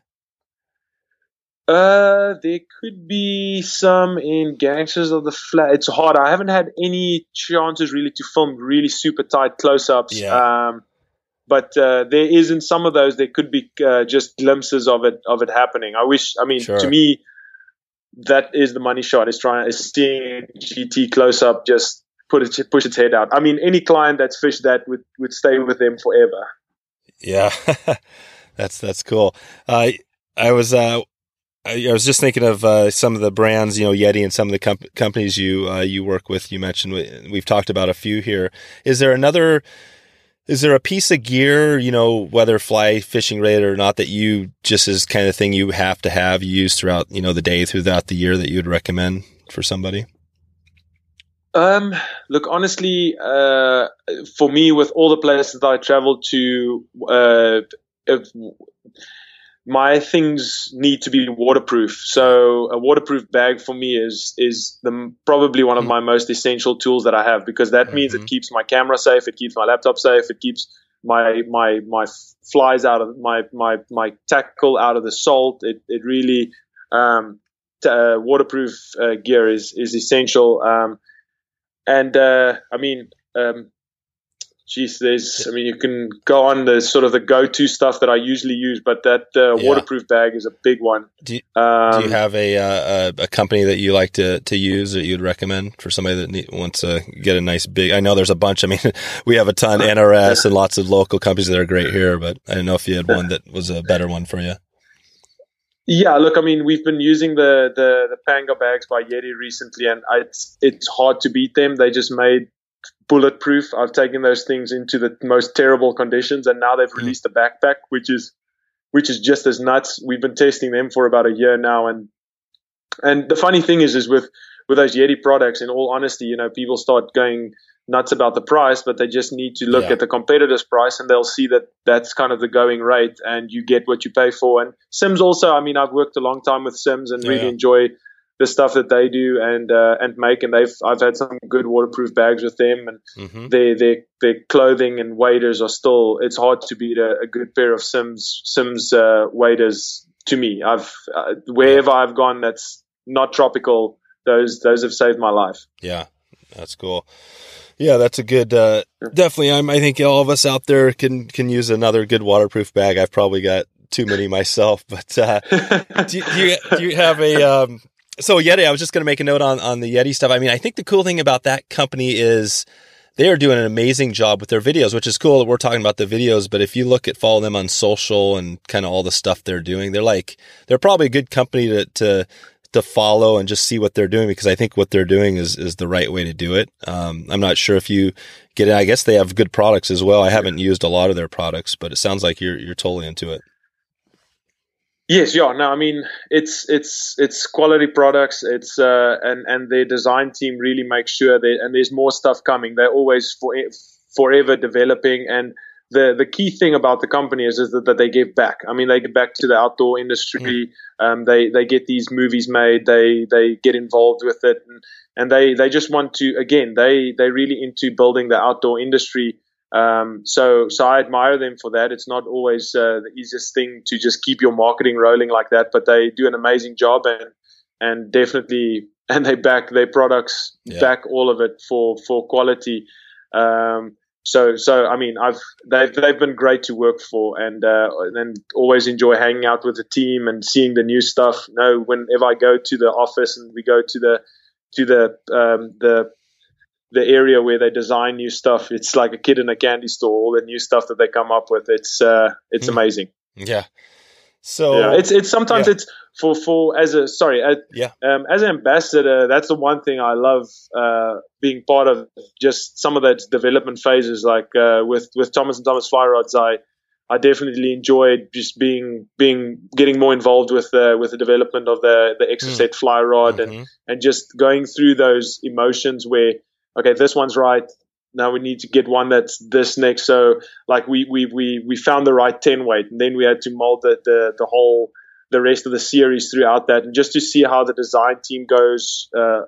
Uh, there could be some in Gangsters of the Flat. It's hard. I haven't had any chances really to film really super tight close ups. Yeah. Um, but uh, there is in some of those there could be uh, just glimpses of it of it happening. I wish. I mean, sure. to me, that is the money shot. Is trying is seeing GT close up, just put it push its head out. I mean, any client that's fished that would would stay with them forever. Yeah, [LAUGHS] that's that's cool. Uh, I was uh, I, was just thinking of uh, some of the brands, you know, Yeti and some of the com- companies you uh, you work with. You mentioned we, we've talked about a few here. Is there another is there a piece of gear, you know, whether fly fishing related or not, that you just is kind of thing you have to have used throughout, you know, the day throughout the year that you would recommend for somebody? Um, look, honestly, uh, for me, with all the places that I traveled to, uh, my things need to be waterproof. So a waterproof bag for me is is the probably one of my most essential tools that I have because that means mm-hmm. it keeps my camera safe, it keeps my laptop safe, it keeps my my my flies out of my my my tackle out of the salt. It it really um, t- uh, waterproof uh, gear is is essential. Um, and uh, I mean. Um, geez, there's, I mean, you can go on the sort of the go-to stuff that I usually use, but that uh, yeah. waterproof bag is a big one. Do you, um, do you have a, uh, a company that you like to, to use that you'd recommend for somebody that need, wants to get a nice big? I know there's a bunch. I mean, [LAUGHS] we have a ton [LAUGHS] NRS and lots of local companies that are great here, but I don't know if you had one that was a better one for you. Yeah, look, I mean, we've been using the, the, the Panga bags by Yeti recently, and it's it's hard to beat them. They just made bulletproof. I've taken those things into the most terrible conditions, and now they've hmm. released a backpack, which is which is just as nuts. We've been testing them for about a year now, and and the funny thing is, is with with those Yeti products, in all honesty, you know, people start going nuts about the price, but they just need to look yeah. at the competitor's price and they'll see that that's kind of the going rate and you get what you pay for. And Simms also, I mean, I've worked a long time with Simms and yeah, really enjoy the stuff that they do and uh, and make. And they've I've had some good waterproof bags with them and mm-hmm. their their their clothing and waders are still it's hard to beat a, a good pair of Simms Simms uh, waders to me. I've uh, wherever I've gone that's not tropical those those have saved my life. Yeah that's cool. Yeah that's a good uh, definitely I'm I think all of us out there can can use another good waterproof bag. I've probably got too many myself [LAUGHS] but uh, do, do, you, do you have a um, so Yeti, I was just going to make a note on on the Yeti stuff. I mean, I think the cool thing about that company is they are doing an amazing job with their videos, which is cool that we're talking about the videos. But if you look at follow them on social and kind of all the stuff they're doing, they're like they're probably a good company to to to follow and just see what they're doing because I think what they're doing is is the right way to do it. Um, I'm not sure if you get it. I guess they have good products as well. I haven't used a lot of their products, but it sounds like you're you're totally into it. Yes, yeah. No, I mean it's it's it's quality products. It's uh, and and their design team really makes sure that and there's more stuff coming. They're always for, forever developing and the the key thing about the company is, is that, that they give back. I mean, they give back to the outdoor industry. Mm. Um, they they get these movies made. They they get involved with it, and, and they they just want to again. They they really into building the outdoor industry. Um, so so I admire them for that. It's not always uh, the easiest thing to just keep your marketing rolling like that, but they do an amazing job and and definitely [LAUGHS] and they back their products yeah. back all of it for for quality. Um, so so I mean I've they've they've been great to work for and uh, and always enjoy hanging out with the team and seeing the new stuff. You know, whenever I go to the office and we go to the to the um, the the area where they design new stuff, it's like a kid in a candy store. All the new stuff that they come up with, it's uh, it's mm. amazing. Yeah. So yeah, it's it's sometimes yeah. it's for for as a sorry as, yeah um, as an ambassador. That's the one thing I love uh, being part of. Just some of that development phases, like uh, with with Thomas and Thomas Fly Rods, I I definitely enjoyed just being being getting more involved with the with the development of the the Exocet mm. fly rod mm-hmm. and and just going through those emotions where okay this one's right now we need to get one that's this next. So like we we we we found the right ten weight, and then we had to mold the the, the whole the rest of the series throughout that, and just to see how the design team goes, uh,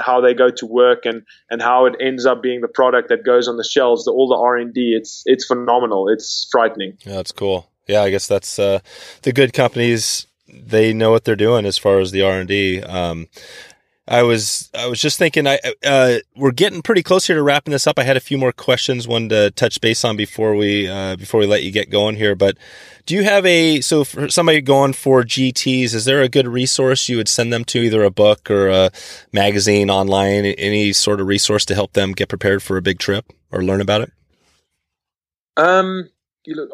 how they go to work, and and how it ends up being the product that goes on the shelves. The, all the R and D, it's it's phenomenal. It's frightening. Yeah, that's cool. Yeah, I guess that's uh, the good companies. They know what they're doing as far as the R and D. Um, I was I was just thinking I uh, we're getting pretty close here to wrapping this up. I had a few more questions, one to touch base on before we uh, before we let you get going here. But do you have a so for somebody going for GTS? Is there a good resource you would send them to, either a book or a magazine, online, any sort of resource to help them get prepared for a big trip or learn about it? Um,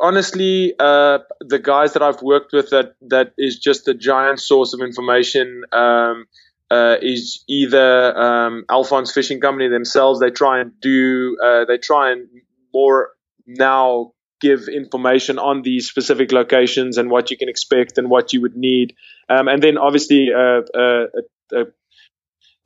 honestly, uh, the guys that I've worked with that that is just a giant source of information. Um, uh, is either um, Alphonse Fishing Company themselves. They try and do, uh, they try and more now give information on these specific locations and what you can expect and what you would need. Um, and then obviously uh, uh a,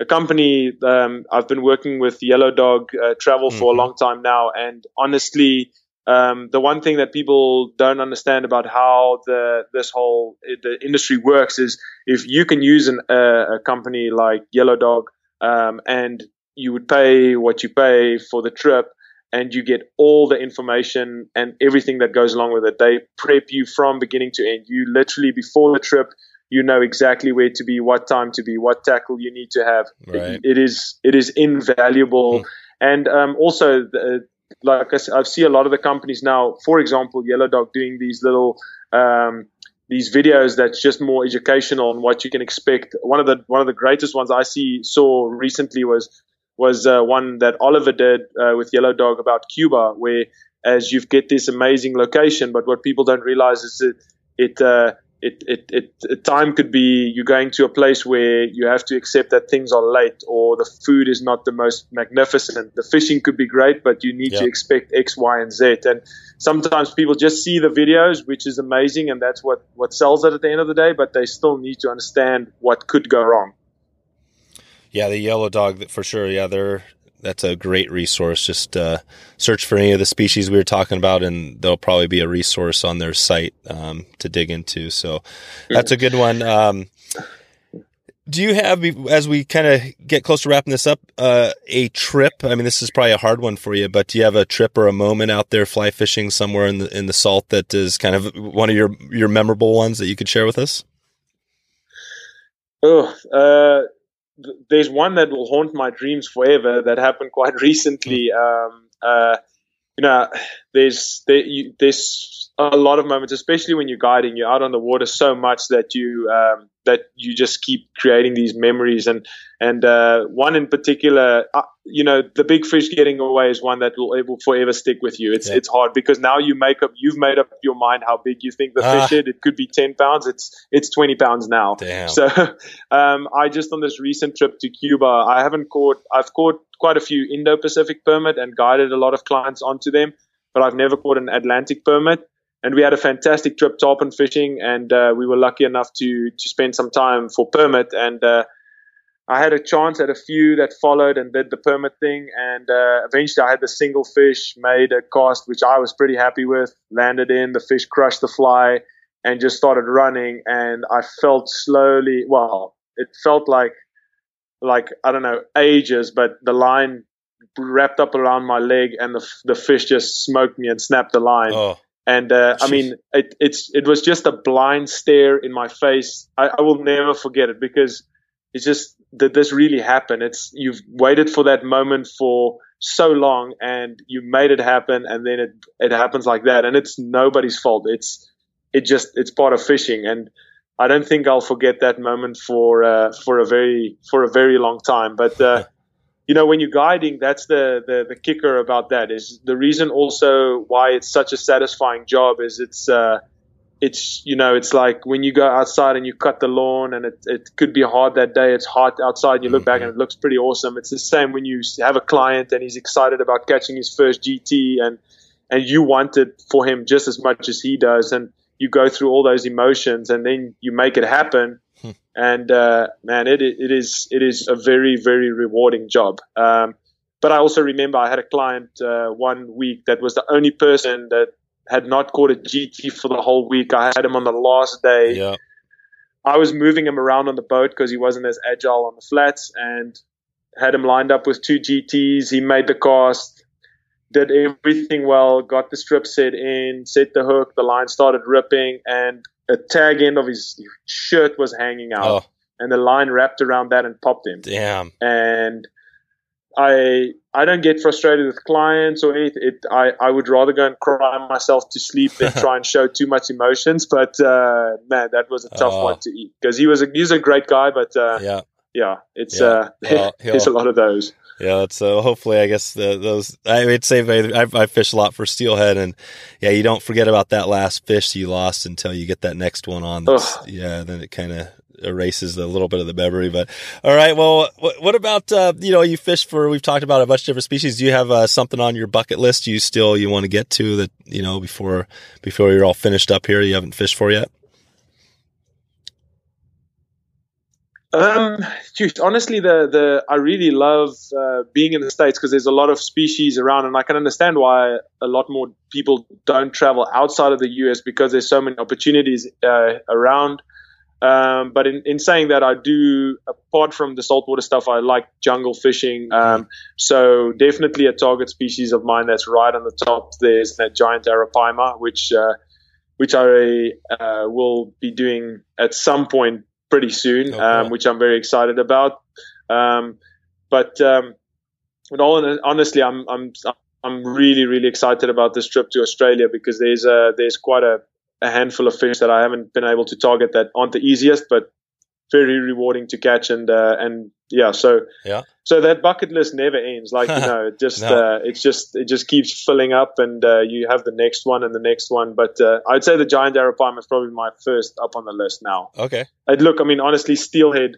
a, company um, I've been working with Yellow Dog uh, Travel mm-hmm. for a mm-hmm. long time now, and honestly um, the one thing that people don't understand about how the this whole the industry works is if you can use an, uh, a company like Yellow Dog um, and you would pay what you pay for the trip and you get all the information and everything that goes along with it. They prep you from beginning to end. You literally before the trip you know exactly where to be, what time to be, what tackle you need to have. Right. It, it is it is invaluable. Mm. And um, also, the, like I, I see a lot of the companies now, for example, Yellow Dog doing these little um, these videos that's just more educational on what you can expect. One of the one of the greatest ones I see saw recently was was uh, one that Oliver did uh, with Yellow Dog about Cuba, where as you get this amazing location, but what people don't realize is that it uh, it, it, it, time could be you're going to a place where you have to accept that things are late or the food is not the most magnificent. The fishing could be great, but you need to expect X, Y, and Z. And sometimes people just see the videos, which is amazing, and that's what, what sells it at the end of the day, but they still need to understand what could go wrong. Yeah, the yellow dog for sure. Yeah, they're that's a great resource. Just uh, search for any of the species we were talking about, and there'll probably be a resource on their site um, to dig into. So that's a good one. Um, do you have, as we kind of get close to wrapping this up, uh, a trip? I mean, this is probably a hard one for you, but do you have a trip or a moment out there fly fishing somewhere in the in the salt that is kind of one of your your memorable ones that you could share with us? Oh, uh, there's one that will haunt my dreams forever that happened quite [LAUGHS] recently. Hmm. Um, uh, you know, there's there, you, there's a lot of moments, especially when you're guiding, you're out on the water so much that you um, that you just keep creating these memories. And and uh, one in particular, uh, you know, the big fish getting away is one that will, will forever stick with you. It's yeah. it's hard because now you make up, you've made up your mind how big you think the fish is. It could be ten pounds. It's it's twenty pounds now. Damn. So [LAUGHS] um, I just on this recent trip to Cuba, I haven't caught. I've caught quite a few Indo-Pacific permit and guided a lot of clients onto them, but I've never caught an Atlantic permit and we had a fantastic trip tarpon fishing, and uh, we were lucky enough to to spend some time for permit. And uh, I had a chance at a few that followed and did the permit thing, and uh, eventually I had the single fish, made a cast which I was pretty happy with, landed in, the fish crushed the fly, and just started running. And I felt slowly, well, it felt like like I don't know ages, but the line wrapped up around my leg, and the the fish just smoked me and snapped the line. Oh and uh, I mean, it, it's it was just a blind stare in my face. I, I will never forget it because it's just that this really happened. It's you've waited for that moment for so long, and you made it happen, and then it it happens like that, and it's nobody's fault. It's it just it's part of fishing, and I don't think I'll forget that moment for uh, for a very for a very long time. But uh, [LAUGHS] you know, when you're guiding, that's the, the, the kicker about that is the reason also why it's such a satisfying job is it's, uh, it's, you know, it's like when you go outside and you cut the lawn and it, it could be hard that day. It's hot outside. and You look mm-hmm. back and it looks pretty awesome. It's the same when you have a client and he's excited about catching his first GT and, and you want it for him just as much as he does. And you go through all those emotions and then you make it happen and uh, man, it it is it is a very very rewarding job. Um, but I also remember I had a client uh, one week that was the only person that had not caught a GT for the whole week. I had him on the last day. Yeah. I was moving him around on the boat because he wasn't as agile on the flats, and had him lined up with two GTs. He made the cast, did everything well, got the strip set in, set the hook, the line started ripping, and a tag end of his shirt was hanging out, oh. and the line wrapped around that and popped him. Damn. And I I don't get frustrated with clients or anything. It, I I would rather go and cry myself to sleep than [LAUGHS] try and show too much emotions. But uh, man, that was a tough uh, one to eat because he was a he's a great guy, but uh, yeah, yeah, it's yeah. uh, [LAUGHS] well, there's a lot of those. Yeah, it's uh, hopefully I guess the, those I would say I, I fish a lot for steelhead, and yeah, you don't forget about that last fish you lost until you get that next one on. yeah, then it kind of erases a little bit of the memory. But all right, well, what, what about uh, you know you fish for? We've talked about a bunch of different species. Do you have uh, something on your bucket list you still you want to get to that you know before before you're all finished up here? You haven't fished for yet. Um, honestly, the the I really love uh, being in the states because there's a lot of species around, and I can understand why a lot more people don't travel outside of the US because there's so many opportunities uh, around. Um, but in, in saying that, I do apart from the saltwater stuff, I like jungle fishing. Um, so definitely a target species of mine that's right on the top. There's that giant arapaima, which uh, which I uh, will be doing at some point pretty soon, oh, um, which I'm very excited about. Um, but um, but all honestly, I'm I'm I'm really really excited about this trip to Australia because there's a there's quite a, a handful of fish that I haven't been able to target that aren't the easiest, but very rewarding to catch and uh, and yeah so yeah. so that bucket list never ends. Like you [LAUGHS] know it just no. uh, it's just it just keeps filling up and uh, you have the next one and the next one. But uh, i'd say the giant arapaima is probably my first up on the list now. Okay. I'd look i mean honestly steelhead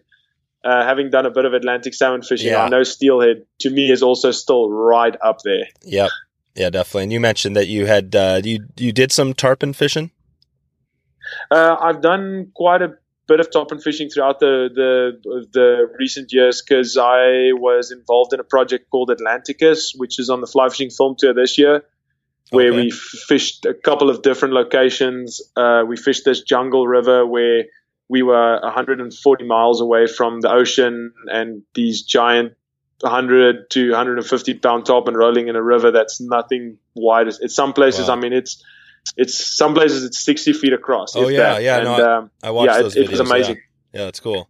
uh, having done a bit of atlantic salmon fishing yeah. i know steelhead to me is also still right up there. Yep. Yeah definitely. And you mentioned that you had uh, you you did some tarpon fishing? I've done quite a bit of tarpon fishing throughout the the, the recent years because I was involved in a project called Atlanticus, which is on the fly fishing film tour this year, where okay. we fished a couple of different locations. Uh, we fished this jungle river where we were 140 miles away from the ocean, and these giant 100 to 150 pound tarpon rolling in a river that's nothing wide. It's some places. Wow. I mean, it's it's some places it's 60 feet across. Oh yeah, that. yeah. And, no, um, I, watched yeah, those it, videos. It was amazing. Yeah. yeah, that's cool.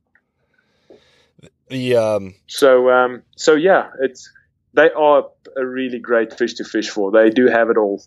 The um, so um, so yeah, it's they are a really great fish to fish for. They do have it all.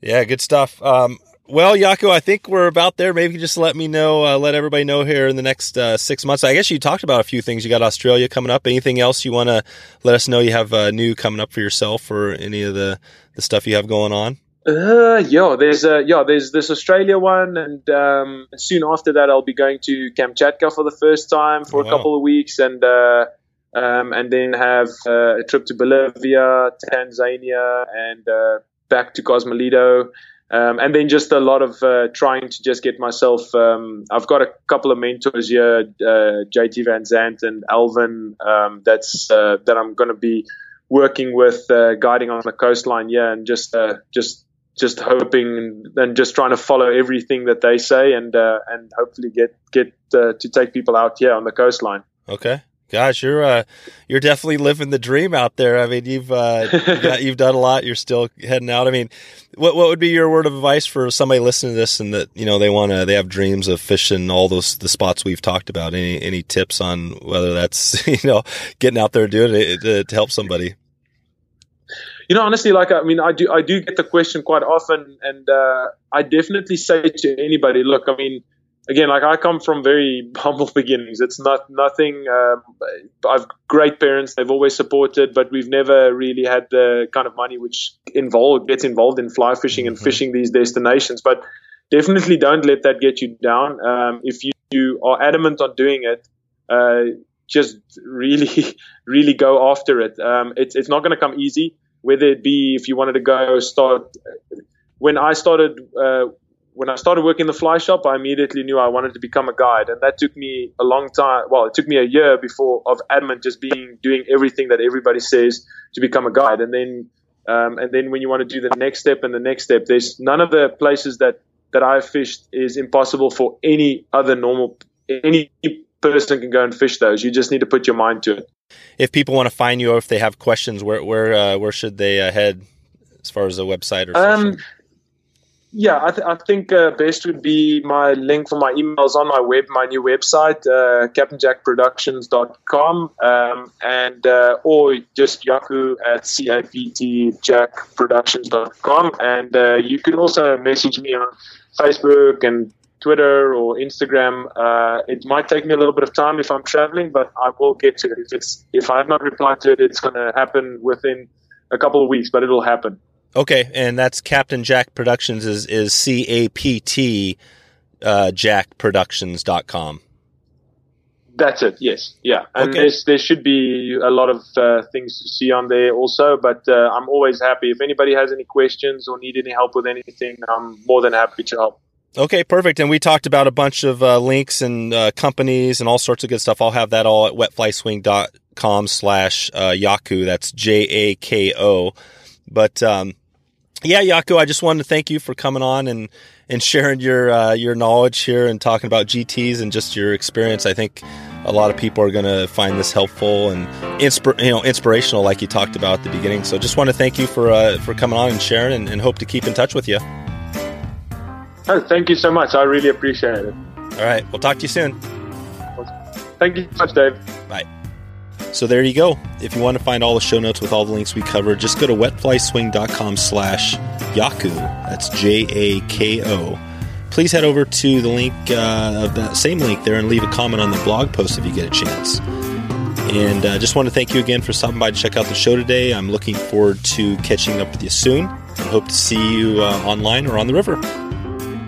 Yeah, good stuff. Um, well, Jako, I think we're about there. Maybe just let me know, uh, let everybody know here in the next uh, six months. I guess you talked about a few things. You got Australia coming up. Anything else you want to let us know you have uh, new coming up for yourself or any of the, the stuff you have going on? Uh, yeah, there's uh, yeah, there's this Australia one, and um, soon after that, I'll be going to Kamchatka for the first time for wow. a couple of weeks, and uh, um, and then have uh, a trip to Bolivia, Tanzania, and uh, back to Cosmoledo. Um, and then just a lot of uh, trying to just get myself. Um, I've got a couple of mentors here, uh, JT Van Zandt and Alvin. Um, that's uh, that I'm going to be working with, uh, guiding on the coastline. Yeah, and just uh, just just hoping and just trying to follow everything that they say, and uh, and hopefully get get to take people out here on the coastline. Okay. Gosh, you're uh, you're definitely living the dream out there. I mean, you've uh, [LAUGHS] you've done a lot. You're still heading out. I mean, what what would be your word of advice for somebody listening to this and that you know they want to they have dreams of fishing all those the spots we've talked about? Any any tips on whether that's [LAUGHS] you know getting out there doing it to, to help somebody? You know, honestly, like I mean, I do I do get the question quite often, and uh, I definitely say to anybody, look, I mean again, like I come from very [LAUGHS] humble beginnings. It's not nothing. Um, I've great parents; they've always supported, but we've never really had the kind of money which involved gets involved in fly fishing and mm-hmm. fishing these destinations. But definitely don't let that get you down. Um, if you, you, are adamant on doing it. Uh, just really, [LAUGHS] really go after it. Um, it's it's not going to come easy. Whether it be if you wanted to go start, when I started uh, when I started working in the fly shop, I immediately knew I wanted to become a guide, and that took me a long time. Well, it took me a year before of adamant just being doing everything that everybody says to become a guide, and then um, and then when you want to do the next step and the next step, there's none of the places that that I've fished is impossible for any other normal any person can go and fish those. You just need to put your mind to it. If people want to find you, or if they have questions, where where uh, where should they uh, head as far as the website or? Um, yeah, I, th- I think uh, best would be my link for my emails on my web, my new website, uh, captainjackproductions.com, um, and uh, or just Jako at captjackproductions.com, and uh, you can also message me on Facebook and Twitter or Instagram. Uh, it might take me a little bit of time if I'm traveling, but I will get to it. If it's if I have not replied to it, it's going to happen within a couple of weeks, but it'll happen. Okay, and that's Captain Jack Productions is is C A P T uh, jackproductions.com. That's it. Yes. Yeah. And okay. there should be a lot of uh, things to see on there also. But uh, I'm always happy if anybody has any questions or need any help with anything. I'm more than happy to help. Okay, perfect. And we talked about a bunch of uh, links and uh, companies and all sorts of good stuff. I'll have that all at wetflyswing.com slash uh, Jako. That's J A K O. But um, yeah, Jako, I just wanted to thank you for coming on and, and sharing your uh, your knowledge here and talking about GTs and just your experience. I think a lot of people are going to find this helpful and you know inspirational, like you talked about at the beginning. So, just want to thank you for uh, for coming on and sharing, and, and hope to keep in touch with you. Oh, thank you so much. I really appreciate it. All right, we'll talk to you soon. Thank you so much, Dave. Bye. So there you go. If you want to find all the show notes with all the links we covered, just go to wetflyswing.com slash Jako. That's J-A-K-O. Please head over to the link uh, of that same link there and leave a comment on the blog post if you get a chance. And I uh, just want to thank you again for stopping by to check out the show today. I'm looking forward to catching up with you soon and hope to see you uh, online or on the river.